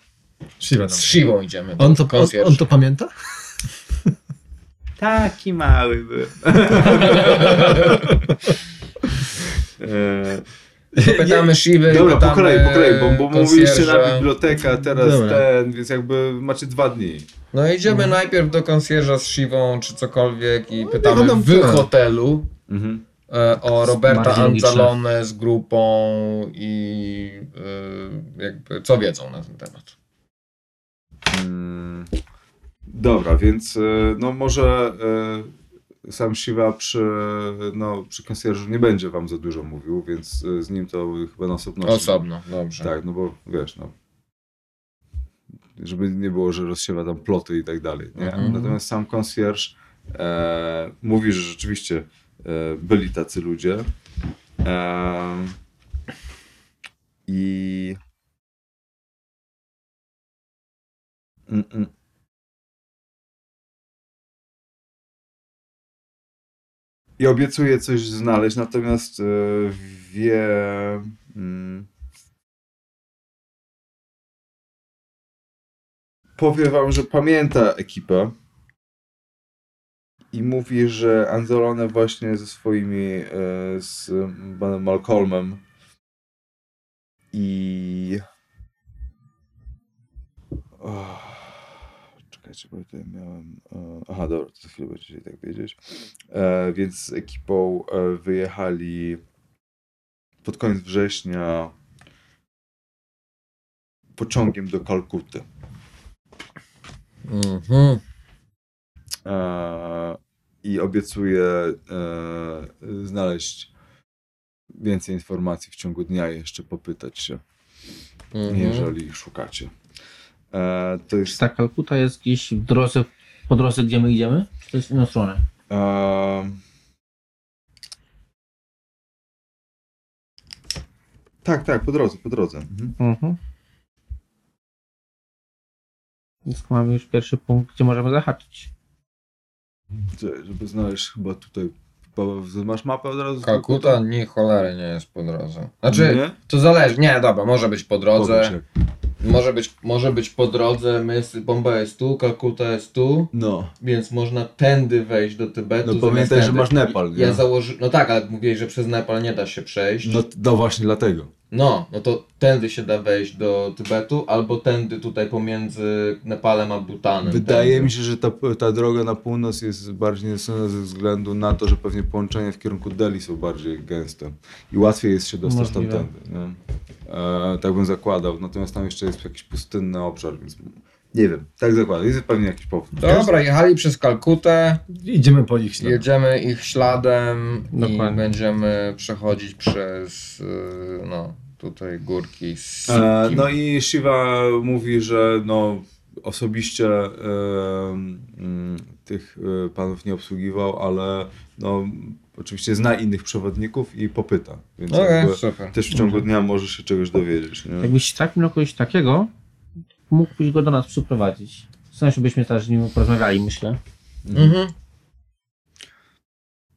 Shiva. Z Siwą idziemy On to, on, on to pamięta? Taki mały był. e, Pytamy Siwy, dobra, po kolei, po kolei, bo, bo mówiliście na bibliotekę, teraz Dobra. ten, więc jakby macie dwa dni. No idziemy najpierw do konsjerza z Siwą, czy cokolwiek i No, pytamy no, w hotelu Mhm. E, o Roberta. Anzalone z grupą i e, jakby co wiedzą na ten temat. Mm, Dobra, więc e, no może sam Shiva przy, no, przy konsjerżu nie będzie wam za dużo mówił, więc z nim to chyba na osobności. Osobno, dobrze. Tak, no bo wiesz, no. Żeby nie było, że rozsiewa tam ploty i tak dalej. Nie? Mhm. Natomiast sam konsjerż e, mówi, że rzeczywiście byli tacy ludzie. E, I. Mm, mm. I obiecuje coś znaleźć, natomiast e, wie. Mm, powie wam, że pamięta ekipę i mówi, że Anzalone właśnie ze swoimi, e, z panem Malcolmem i... Oh, czekajcie, bo tutaj miałem... e, Aha, dobra, to za chwilę będziecie tak wiedzieć. E, więc z ekipą wyjechali pod koniec września pociągiem do Kalkuty. Mhm. E, i obiecuję e, znaleźć więcej informacji w ciągu dnia i jeszcze popytać się, Mhm. jeżeli szukacie. E, to jest. ta Kalkuta jest gdzieś w drodze, po drodze, gdzie my idziemy? Czy to jest w inną stronę? E, tak, tak, po drodze, po drodze. Mhm. Mhm. Więc mamy już pierwszy punkt, gdzie możemy zahaczyć. Żeby znaleźć chyba tutaj. Masz mapę od razu? Kalkuta ni cholery nie jest po drodze. Znaczy, Nie? to zależy. Nie, dobra, może być po drodze. Może być, może być po drodze. Bomba jest tu, Kalkuta jest tu. No. Więc można tędy wejść do Tybetu. No pamiętaj, że masz Nepal, nie? Ja założy... No tak, ale mówiłeś, że przez Nepal nie da się przejść. no. No właśnie dlatego. No, no to tędy się da wejść do Tybetu, albo tędy tutaj pomiędzy Nepalem a Bhutanem. Wydaje tędy. mi się, że ta, ta droga na północ jest bardziej niesądzona ze względu na to, że pewnie połączenia w kierunku Delhi są bardziej gęste i łatwiej jest się dostać Możliwe. tamtędy. Nie? E, tak bym zakładał. Natomiast tam jeszcze jest jakiś pustynny obszar, więc nie wiem. Tak zakładam. Jest pewnie jakiś powód. Dobra, jechali przez Kalkutę, Idziemy po ich śladach. jedziemy ich śladem i Dokładnie. będziemy przechodzić przez, y, no, tutaj górki z E, no i Shiva mówi, że no osobiście e, mm, tych e, panów nie obsługiwał, ale no oczywiście zna innych przewodników i popyta. Więc super. też w ciągu dnia możesz się czegoś dowiedzieć. Nie? Jakbyś trafił na kogoś takiego, mógłbyś go do nas przyprowadzić. W sensie byśmy też z nim porozmawiali, myślę. Mhm.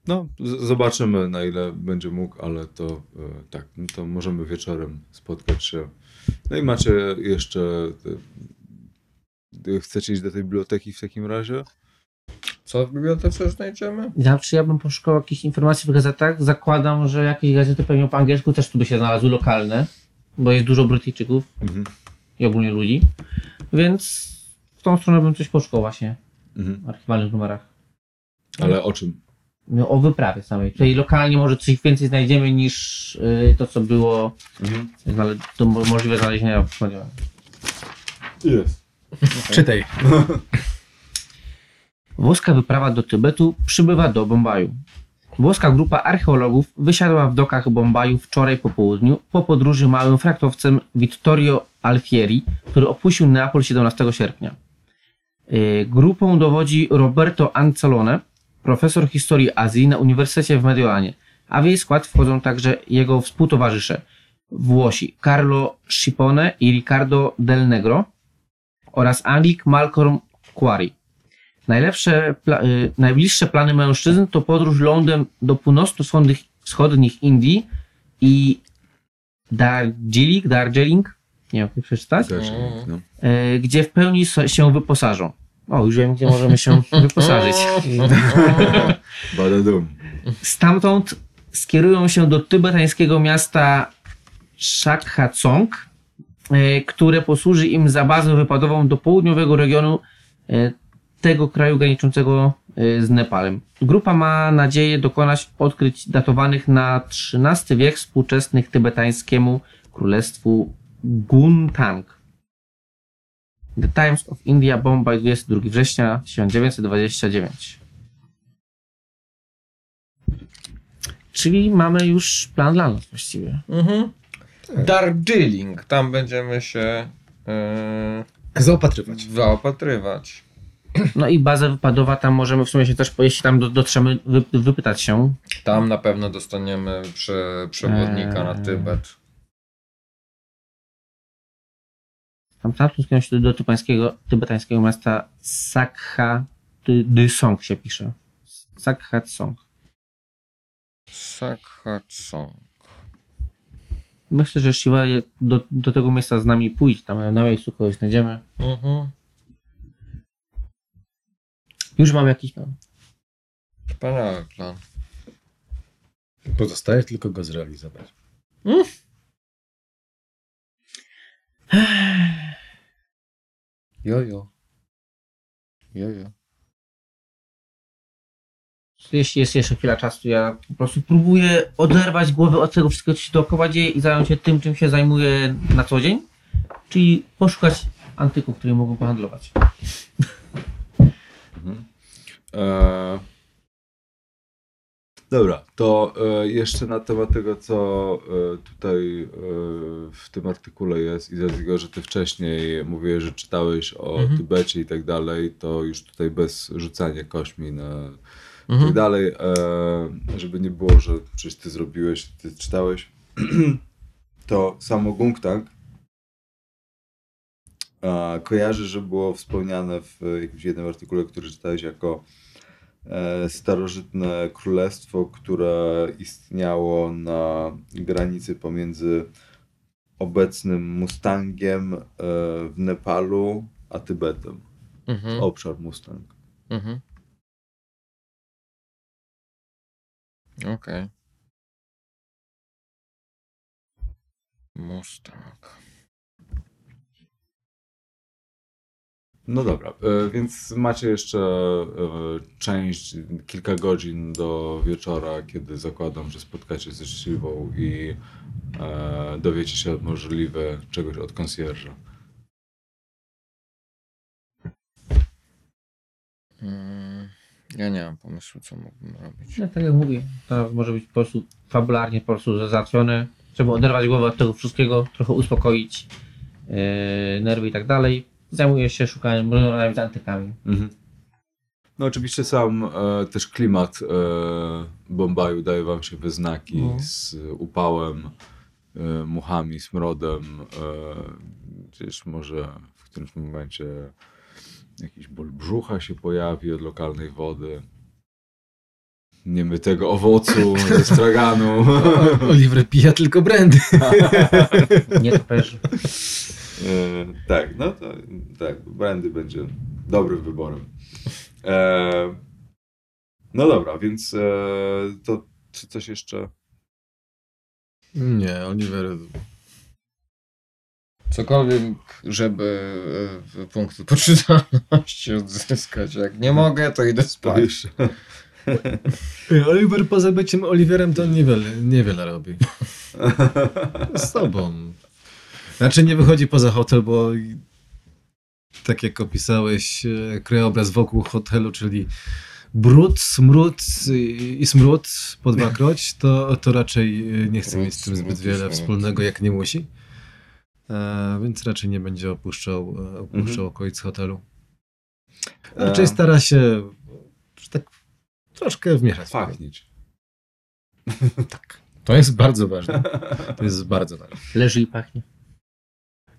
No, z- zobaczymy na ile będzie mógł, ale to e, tak, no to możemy wieczorem spotkać się. No i macie jeszcze. e, chcecie iść do tej biblioteki w takim razie? Co w bibliotece znajdziemy? Zawsze ja bym poszukał jakichś informacji w gazetach. Zakładam, że jakieś gazety pewnie po angielsku też tu by się znalazły lokalne, bo jest dużo Brytyjczyków Mhm. I ogólnie ludzi. Więc w tą stronę bym coś poszukał właśnie Mhm. w archiwalnych numerach. Ale o czym? No, o wyprawie samej. Tutaj lokalnie może coś więcej znajdziemy niż y, to, co było Mhm. znale- to mo- możliwe znalezienia w. Jest. Czytaj. Włoska wyprawa do Tybetu przybywa do Bombaju. Włoska grupa archeologów wysiadła w dokach Bombaju wczoraj po południu po podróży małym fraktowcem Vittorio Alfieri, który opuścił Neapol 17 sierpnia. Yy, Grupą dowodzi Roberto Ancelone, profesor historii Azji na Uniwersytecie w Mediolanie, a w jej skład wchodzą także jego współtowarzysze Włosi Carlo Scipone i Riccardo Del Negro oraz Anglik Malcolm Quarry. Najlepsze, pla- y, najbliższe plany mężczyzn to podróż lądem do północno-wschodnich wschodnich Indii i Darjeeling, Darjeeling, nie wiem jak przeczytać, Też, Mhm. no. y, gdzie w pełni so- się wyposażą. O, już wiem, gdzie możemy się wyposażyć. Badadum. Stamtąd skierują się do tybetańskiego miasta Shakhacong, e, które posłuży im za bazę wypadową do południowego regionu e, tego kraju graniczącego e, z Nepalem. Grupa ma nadzieję dokonać odkryć datowanych na XIII wiek współczesnych tybetańskiemu królestwu Guntang. The Times of India, Bombay, 22 września 1929. Czyli mamy już plan dla nas właściwie. Mhm. Darjeeling, tam będziemy się e, Zaopatrywać. zaopatrywać. No i baza wypadowa, tam możemy w sumie się też, jeśli tam do- dotrzemy, wy, wypytać się. Tam na pewno dostaniemy prze, przewodnika na Eee. Tybet. Tam tam skierują się do, do tybetańskiego, miasta Sakha Dysong się pisze. Sakha Tsong. Sakhatsong. Myślę, że Shiva do, do tego miejsca z nami pójdzie. Tam na miejscu kogoś znajdziemy. Mhm. Już mam jakiś plan. Wspaniały plan. Pozostaje tylko go zrealizować. Jojo. Jojo. Jeśli jest jeszcze chwila czasu, ja po prostu próbuję oderwać głowę od tego wszystkiego, co się dookoła dzieje i zająć się tym, czym się zajmuję na co dzień. Czyli poszukać antyków, które mogą pohandlować. E... Dobra, to e, jeszcze na temat tego, co e, tutaj e, w tym artykule jest i z tego, że ty wcześniej mówiłeś, że czytałeś o Mhm. Tybecie i tak dalej, to już tutaj bez rzucania kośmi na i tak Mhm. dalej, e, żeby nie było, że przecież ty zrobiłeś, ty czytałeś, to samo Gungtang kojarzy, że było wspomniane w jakimś jednym artykule, który czytałeś jako starożytne królestwo, które istniało na granicy pomiędzy obecnym Mustangiem e, w Nepalu a Tybetem. Mhm. Obszar Mustang. Mhm. Okej. Mustang. No dobra, e, więc macie jeszcze e, część, kilka godzin do wieczora, kiedy zakładam, że spotkacie się z Shivą i e, dowiecie się możliwe czegoś od konsjerza. Mm, ja nie mam pomysłu, co mógłbym robić. No, tak jak mówię, to może być po prostu fabularnie po prostu załatwione. Trzeba oderwać głowę od tego wszystkiego, trochę uspokoić yy, nerwy i tak dalej. Zajmuję się szukaniem z antykami. Mhm. No oczywiście sam e, też klimat e, Bombaju daje wam się we znaki No. z upałem, e, muchami, smrodem. E, gdzieś może w którymś momencie jakiś ból brzucha się pojawi od lokalnej wody. niemytego owocu, ze straganu. Oliver pija tylko brandy. Nie toperzy. E, tak, no to tak, brandy będzie dobrym wyborem. E, no dobra, więc e, to czy coś jeszcze? Nie, Oliver... Cokolwiek, żeby e, punkty poczytalności odzyskać. Jak nie mogę, to idę spać. Oliver poza byciem Oliverem to niewiele, niewiele robi. Z tobą. Znaczy nie wychodzi poza hotel, bo tak jak opisałeś e, krajobraz wokół hotelu, czyli brud, smród i, smród po dwakroć, to, to raczej e, nie chce Brud, mieć z tym zbyt wiele wspólnego, jak nie musi. E, więc raczej nie będzie opuszczał, e, opuszczał Mhm. okolic hotelu. Raczej stara się że tak troszkę wmieszać. Pachnieć. Tak. To jest bardzo ważne. To jest bardzo ważne. Leży i pachnie.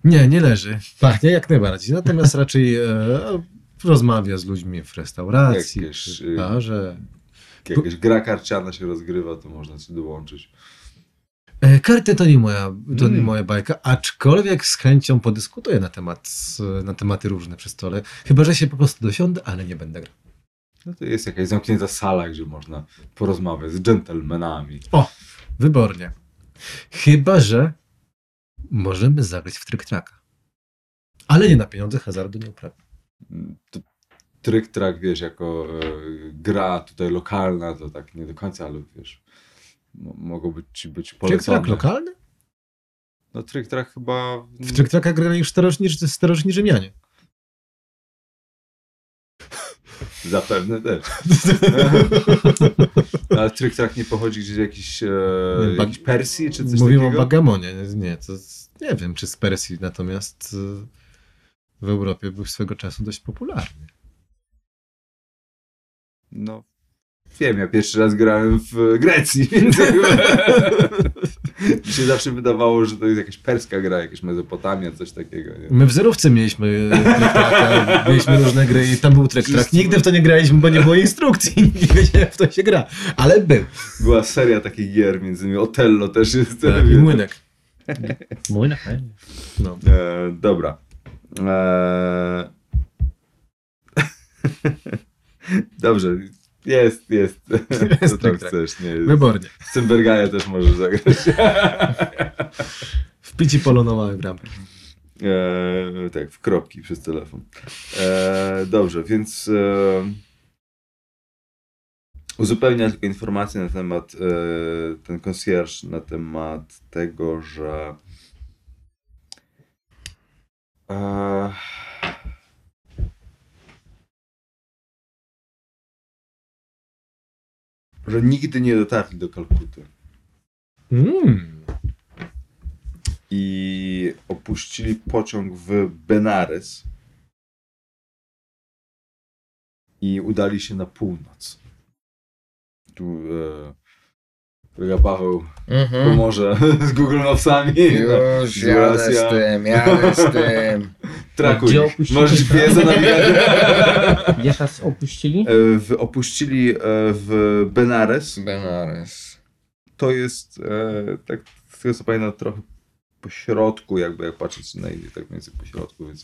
Nie, nie leży. Pachnie jak najbardziej. Natomiast raczej e, rozmawia z ludźmi w restauracji, Jakieś, czy y- w barze. Jak jakaś gra karciana się rozgrywa, to można się dołączyć. E, karty to nie moja, to nie Mm. moja bajka, aczkolwiek z chęcią podyskutuję na temat, na tematy różne przy stole. Chyba, że się po prostu dosiądę, ale nie będę grał. No to jest jakaś zamknięta sala, gdzie można porozmawiać z dżentelmenami. Wybornie. Chyba, że możemy zagrać w tryk-traka. Ale nie na pieniądze, hazardu nie uprawiam. To tryk trak, wiesz, jako e, gra tutaj lokalna, to tak nie do końca, ale wiesz, mo- mogą być ci być polecone. Tryk-trak lokalny? No tryk trak chyba... W tryk-traka grali już starożytni, starożytni Rzymianie. Zapewne też. No, ale tryk trak nie pochodzi gdzieś z jakiejś, e, Nie, jakiejś Persji, czy coś Mówimy takiego? o Bagamonie. Nie, to nie wiem, czy z Persji, natomiast y, w Europie był swego czasu dość popularny. No, wiem, ja pierwszy raz grałem w Grecji, więc mi się zawsze wydawało, że to jest jakaś perska gra, jakaś Mezopotamia, coś takiego. Nie? My w zerówce mieliśmy mieliśmy różne gry i tam był tryk-trak. Nigdy w to nie graliśmy, bo nie było instrukcji, nie wiedziałem w to się gra. Ale był. Była seria takich gier, między innymi Otello też jest. Tak, I młynek. Mój na fajnie. No. E, dobra. E... Dobrze, jest, jest. Jest Co chcesz, nie jest. Wybornie. Cymbergaja też możesz zagrać. W pici polo na małe bramki. E, tak, w kropki przez telefon. E, dobrze, więc e, uzupełniam tylko informację na temat, e, ten concierge, na temat tego, że że nigdy nie dotarli do Kalkuty. Mm. i opuścili pociąg w Benares i udali się na północ. Tu e, kolega Paweł Mhm. pomoże z Google Mapsami. Już jadę z tym, jadę z tym. Trakuj. Możesz GPS nawigacji. Gdzie nas opuścili? E, w, opuścili e, w Benares. Benares. To jest, e, tak z tego co pamiętam, trochę po środku, jakby jak patrzeć na inny, tak mniej więcej po środku, więc...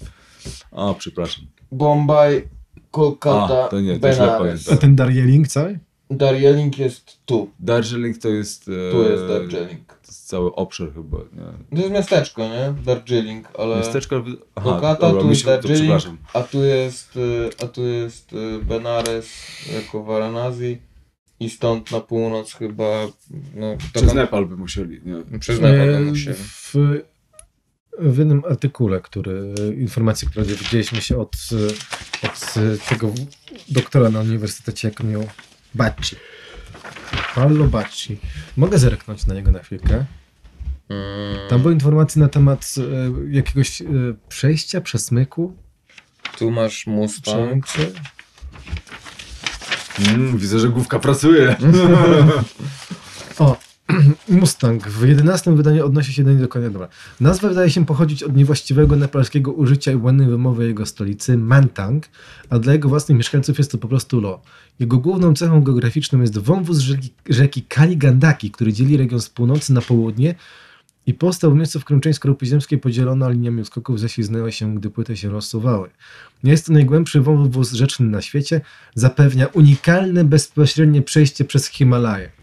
O, przepraszam. Bombaj, Kolkata, A, to nie, to źle Benares. pamiętam. A ten Darjeeling cały? Darjeeling jest tu. Darjeeling to jest... E, Tu jest Darjeeling. To jest cały obszar chyba, nie? To jest miasteczko, nie? Darjeeling, ale... Miasteczko... Aha, Kolkata, dobra, tu jest Darjeeling, a tu jest, y, a tu jest y, Benares jako Varanasi i stąd na północ chyba, no, Przez dokąd- Nepal by musieli, nie? przez Nepal E, by musieli. W, w jednym artykule, który, informacji, które dowiedzieliśmy się od, e, od e, tego doktora na uniwersytecie, jak miał Bacci. Paolo Bacci. Mogę zerknąć na niego na chwilkę. Mm, Tam były informacje na temat e, jakiegoś e, przejścia, przesmyku. Tu masz Mustang. Mm, widzę, że główka pracuje. O, Mustang w 11 wydaniu odnosi się do niej dokładnie. Dobra. Nazwa wydaje się pochodzić od niewłaściwego nepalskiego użycia i błędnej wymowy jego stolicy Mantang, a dla jego własnych mieszkańców jest to po prostu Lo. Jego główną cechą geograficzną jest wąwóz rzeki, rzeki Kaligandaki, który dzieli region z północy na południe i powstał w miejscu, w którym część skorupy ziemskiej podzielona liniami skoków ześliznęła się, gdy płyty się rozsuwały. Jest to najgłębszy wąwóz rzeczny na świecie, zapewnia unikalne, bezpośrednie przejście przez Himalaje.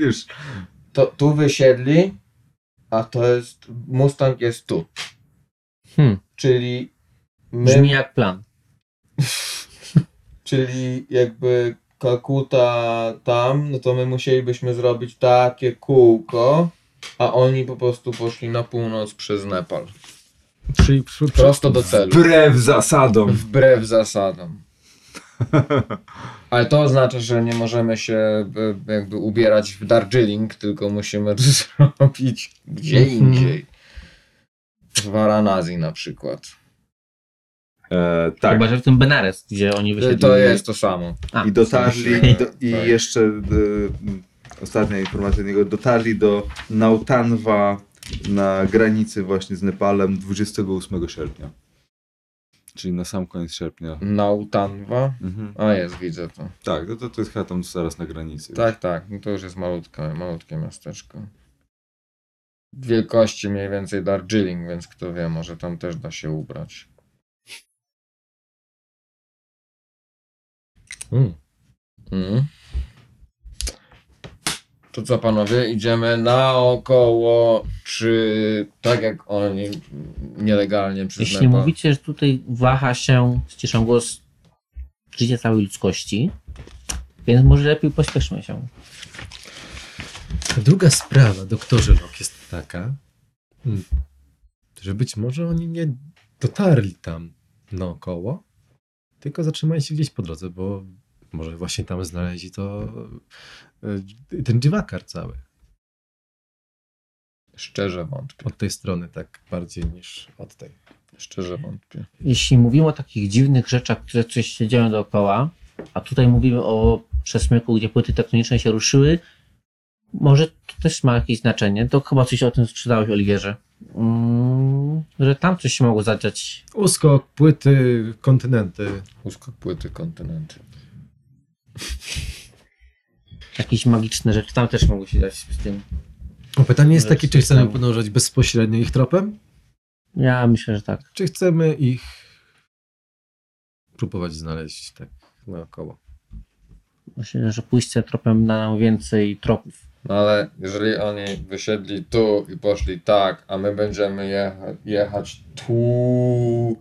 Już. To tu wysiedli, a to jest. Mustang jest tu. Hmm. Czyli. My, Brzmi jak plan. czyli jakby Kalkuta tam, no to my musielibyśmy zrobić takie kółko, a oni po prostu poszli na północ przez Nepal. Czyli przy, przy, Prosto do celu. Wbrew zasadom. Wbrew zasadom. Ale to oznacza, że nie możemy się e, jakby ubierać w Darjeeling, tylko musimy to zrobić gdzie Mhm. indziej. W Varanasi na przykład. E, tak. Chyba, że w tym Benares, gdzie oni wysiedli. To jest to samo. A, I dotarli, i, do, i tak. jeszcze y, ostatnia informacja od niego, dotarli do Nautanwa na granicy właśnie z Nepalem 28 sierpnia. Czyli na sam koniec sierpnia. Nautanwa. Mhm. A jest, widzę to. Tak, no to, to jest chyba tam zaraz na granicy. Tak, tak. No to już jest malutkie, malutkie miasteczko. Wielkości mniej więcej Darjeeling, więc kto wie, może tam też da się ubrać. Mm. Mm. To co panowie, idziemy naokoło, czy tak jak oni nielegalnie przez Jeśli mówicie, że tutaj waha się, ściszą głos, życie całej ludzkości, więc może lepiej pospieszmy się. Druga sprawa, doktorze Lok, jest taka, mm, że być może oni nie dotarli tam naokoło, tylko zatrzymali się gdzieś po drodze, bo może właśnie tam znaleźli to ten dziwakar cały. Szczerze wątpię. Od tej strony tak bardziej niż od tej. Szczerze wątpię. Jeśli mówimy o takich dziwnych rzeczach, które coś się dzieją dookoła, a tutaj mówimy o przesmyku, gdzie płyty tektoniczne się ruszyły, może to też ma jakieś znaczenie. To chyba coś o tym czytałeś, Oliwierze. Mm, że tam coś się mogło zadziać. Uskok, płyty, kontynenty. Uskok płyty kontynenty. Jakieś magiczne rzeczy. Tam też mogły się dziać z tym. O, pytanie jest takie, czy chcemy podążać bezpośrednio ich tropem, Ja myślę, że tak. czy chcemy ich próbować znaleźć tak naokoło. Myślę, że pójście tropem da nam więcej tropów. No ale jeżeli oni wysiedli tu i poszli tak, a my będziemy jecha jechać tu,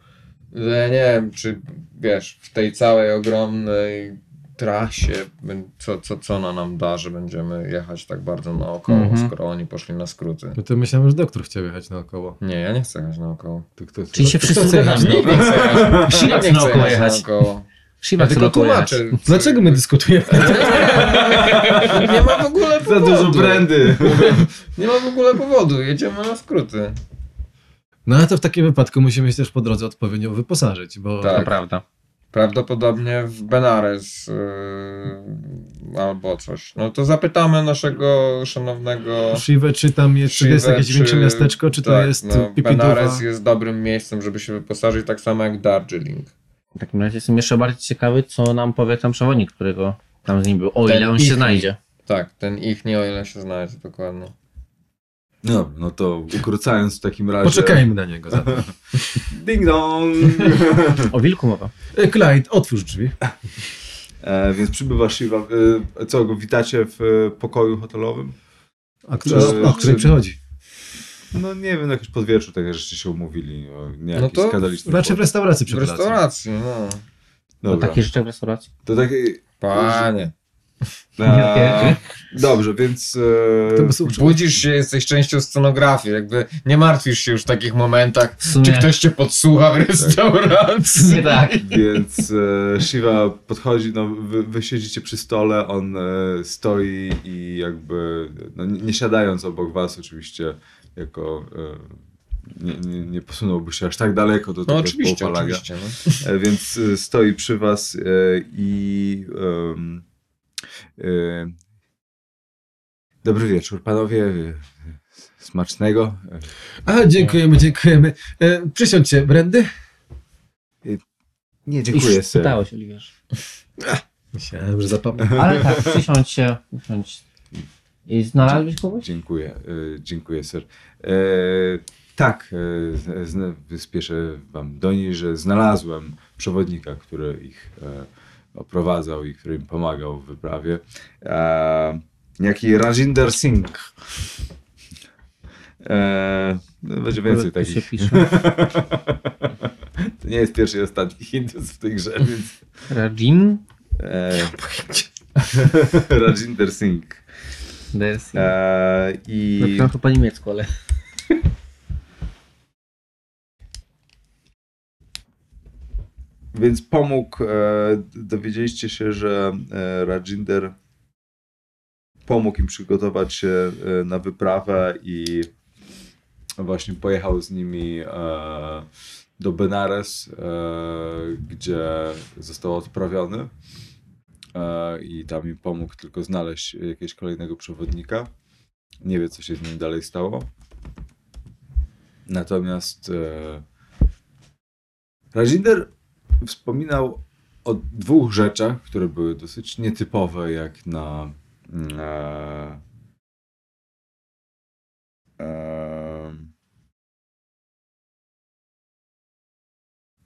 ja nie wiem, czy wiesz, w tej całej ogromnej trasie, co, co, co ona nam da, że będziemy jechać tak bardzo naokoło, Mhm. skoro oni poszli na skróty. No to myślałem, że doktor chciał jechać naokoło. Nie, ja nie chcę jechać naokoło. To kto Czyli się wszyscy chce jechać zgadzamy. Nie chcę jechać, nie chce chcę naokoło jechać jechać. naokoło. Shiva Ja chce tylko jechać. tłumaczę. Dlaczego my dyskutujemy? Nie ma w ogóle Za powodu. dużo brandy. Nie ma w ogóle powodu, jedziemy na skróty. No ale to w takim wypadku musimy się też po drodze odpowiednio wyposażyć, bo Tak. To prawda. Prawdopodobnie w Benares yy, albo coś. No to zapytamy naszego szanownego. Shiva, czy tam jest, czy to jest jakieś czy- większe miasteczko, czy to tak, jest no? Benares jest dobrym miejscem, żeby się wyposażyć, tak samo jak Darjeeling. W takim razie jestem jeszcze bardziej ciekawy, co nam powie tam przewodnik, którego tam z nim był. O Ten ile on ich- się znajdzie. Tak, ten ich nie o ile się znajdzie dokładnie. No, no to ukrócając w takim razie. Poczekajmy na niego zatem. Ding dong! O wilku mowa. E, Clyde, otwórz drzwi. E, więc przybywa Shiva. E, co, go witacie w e, pokoju hotelowym? A który, Czy- o której czy- przychodzi? No nie wiem, jakoś pod wieczór takie rzeczy się umówili. O, nie, No jakiś to Raczej w powód. restauracji W restauracji, no. Dobra. takie rzeczy w restauracji. To takie... Panie. E, dobrze, więc... E. Budzisz się, jesteś częścią scenografii, jakby nie martwisz się już w takich momentach, czy ktoś cię podsłucha w restauracji. nie tak. Więc e, Shiva podchodzi, no wy, wy siedzicie przy stole, on e, stoi i jakby, no, nie, nie siadając obok was oczywiście, jako e, nie, nie, nie posunąłby się aż tak daleko do No tego oczywiście, połapalania. oczywiście. No. E, Więc e, stoi przy was e, i E, Dobry wieczór, panowie. E, Smacznego. A, dziękujemy, dziękujemy. E, przysiądźcie, Brandy? Nie, dziękuję, Już pytałeś, Oliwierz. Myślałem, że zapomnę. Ale tak, przysiądź się, usiądź. I znalazłeś kogoś? Dziękuję, e, dziękuję, sir. E, tak, e, zna- spieszę wam donieść, że znalazłem przewodnika, który ich e, oprowadzał i który im pomagał w wyprawie. E, jaki Rajinder Singh. E, no, będzie więcej Tu się takich. pisze. to nie jest pierwszy i ostatni Hindus w tej grze, więc... Rajin E, Rajinder Singh. Dersi. E, I... Napisałem to po niemiecku, ale... Więc pomógł, e, dowiedzieliście się, że e, Rajinder pomógł im przygotować się e, na wyprawę i właśnie pojechał z nimi do Benares, gdzie został odprawiony i tam im pomógł tylko znaleźć jakiegoś kolejnego przewodnika. Nie wie, co się z nim dalej stało. Natomiast Rajinder wspominał o dwóch rzeczach, które były dosyć nietypowe, jak na. mm, E, e,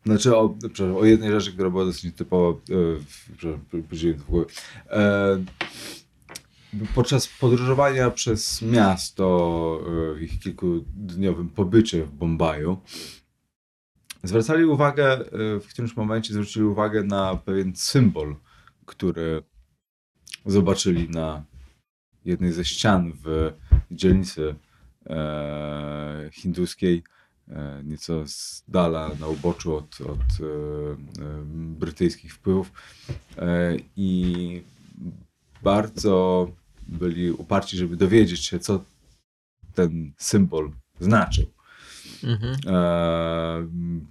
znaczy o, o jednej rzeczy, która była dosyć nietypowa. E, przepraszam, w. E, podczas podróżowania przez miasto e, w ich kilkudniowym pobycie w Bombaju, zwracali uwagę, e, w którymś momencie zwrócili uwagę na pewien symbol, który zobaczyli na jednej ze ścian w dzielnicy e, hinduskiej, e, nieco z dala na uboczu od, od e, e, brytyjskich wpływów. E, I bardzo byli uparci, żeby dowiedzieć się, co ten symbol znaczył. Mhm. M,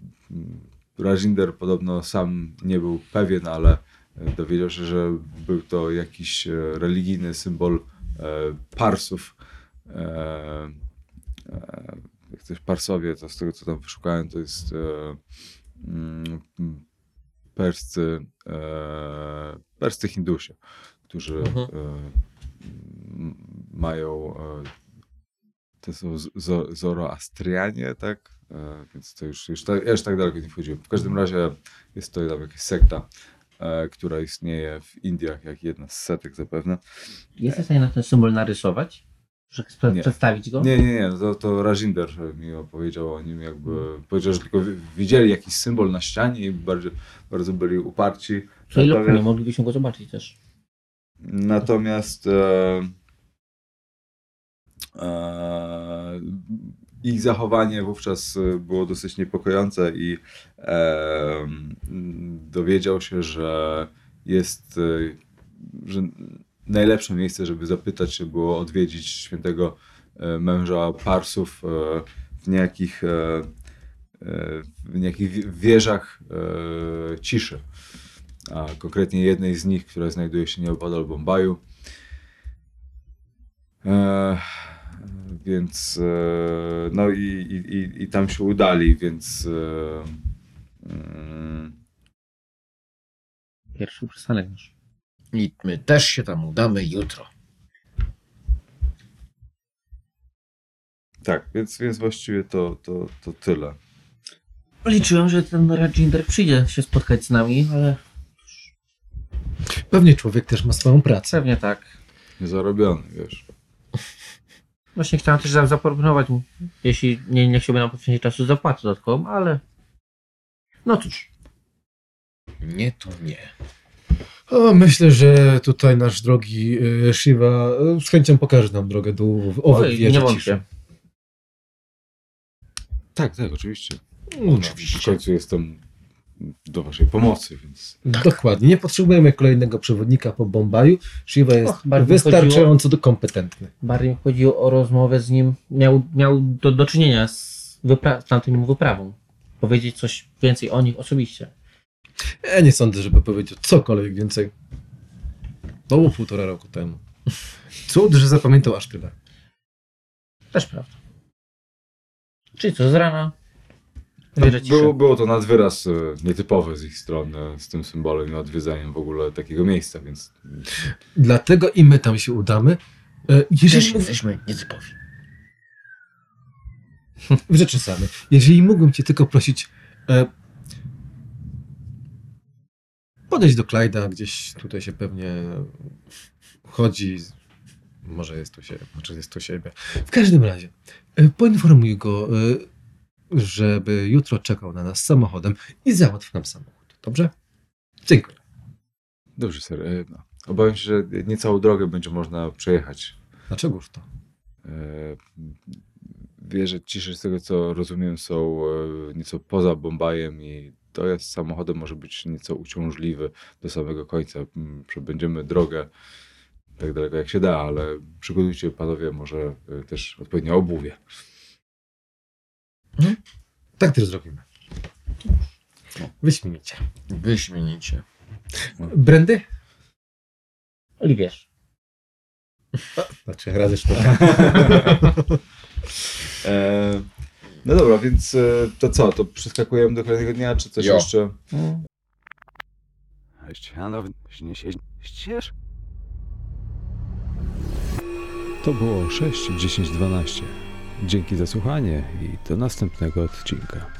Rajinder podobno sam nie był pewien, ale e, dowiedział się, że był to jakiś e, religijny symbol e, Parsów. E, e, Jak coś Parsowie, to z tego co tam wyszukałem, to jest e, mm, perscy, e, perscy Hindusie, którzy Mhm. e, mają e, to są zo- zoroastrianie, tak? E, więc to już, już tak, ja już tak daleko nie wchodziłem. W każdym razie jest to tam jakaś sekta, e, która istnieje w Indiach, jak jedna z setek zapewne. Jesteś w stanie na ten symbol narysować? Nie. przedstawić go? Nie, nie, nie, to, to Rajinder mi opowiedział o nim, jakby powiedział, że tylko wi- widzieli jakiś symbol na ścianie i bardzo, bardzo byli uparci. Co ile Natomiast- nie moglibyśmy go zobaczyć też. Natomiast e, ich zachowanie wówczas e, było dosyć niepokojące i dowiedział się, że jest, e, że najlepsze miejsce, żeby zapytać się, było odwiedzić świętego e, męża Parsów w niejakich, w niejakich wi- wieżach ciszy a konkretnie jednej z nich, która znajduje się nieopodal Bombaju. E, więc e, no i, i, i, i tam się udali, więc e, mm, Pierwszy przystanek nasz. I my też się tam udamy jutro. tak, więc, więc właściwie to, to, to tyle. Liczyłem, że ten Rajinder przyjdzie się spotkać z nami, ale Pewnie człowiek też ma swoją pracę. pewnie tak. Niezarobiony, wiesz. Właśnie chciałem też za- zaproponować mu, jeśli nie, nie chciałby nam poświęcić czasu, zapłacę dodatkową, ale no cóż, Nie, to nie. O, myślę, że tutaj nasz drogi e, Shiva e, z chęcią pokaże nam drogę do owych oj, wieży nie wątpię. Tak, tak, oczywiście. No, W końcu jestem do waszej pomocy, więc Dokładnie. Nie potrzebujemy kolejnego przewodnika po Bombaju. Shiva jest Och, wystarczająco do kompetentny. Bardziej mi chodziło o rozmowę z nim, miał, miał do, do czynienia z, wypra- z tamtym wyprawą. Powiedzieć coś więcej o nich osobiście. Ja nie sądzę, żeby powiedział cokolwiek więcej. To było półtora roku temu. Cud, że zapamiętał aż tyle. Też prawda. Czyli co, z rana? Było, było to nad wyraz e, nietypowe z ich strony, z tym symbolem i odwiedzaniem w ogóle takiego miejsca, więc Dlatego i my tam się udamy. E, Jeżeli jesteśmy nietypowi. w rzeczy same. Jeżeli mógłbym cię tylko prosić, e, podejść do Klajda, gdzieś tutaj się pewnie chodzi, może jest tu siebie, może jest tu siebie. W każdym razie, e, poinformuj go, e, żeby jutro czekał na nas samochodem i załatw nam samochód, dobrze? Dziękuję. dobrze, ser. e. Obawiam się, że niecałą drogę będzie można przejechać. Dlaczegoż to? E, Wieże ciszy z tego, co rozumiem, są e, nieco poza Bombajem i dojazd samochodem może być nieco uciążliwy do samego końca. Przebędziemy drogę tak daleko jak się da, ale przygotujcie panowie może też odpowiednie obuwie. Tak też zrobimy. Wyśmienicie. Wyśmienicie. Brandy? Oliwierz. Znaczy, razy sztuka. E, no dobra, więc e, to co, to przeskakujemy do kolejnego dnia, czy coś Jo. jeszcze? Ścież? To było 6, 10, 12. Dzięki za słuchanie i do następnego odcinka.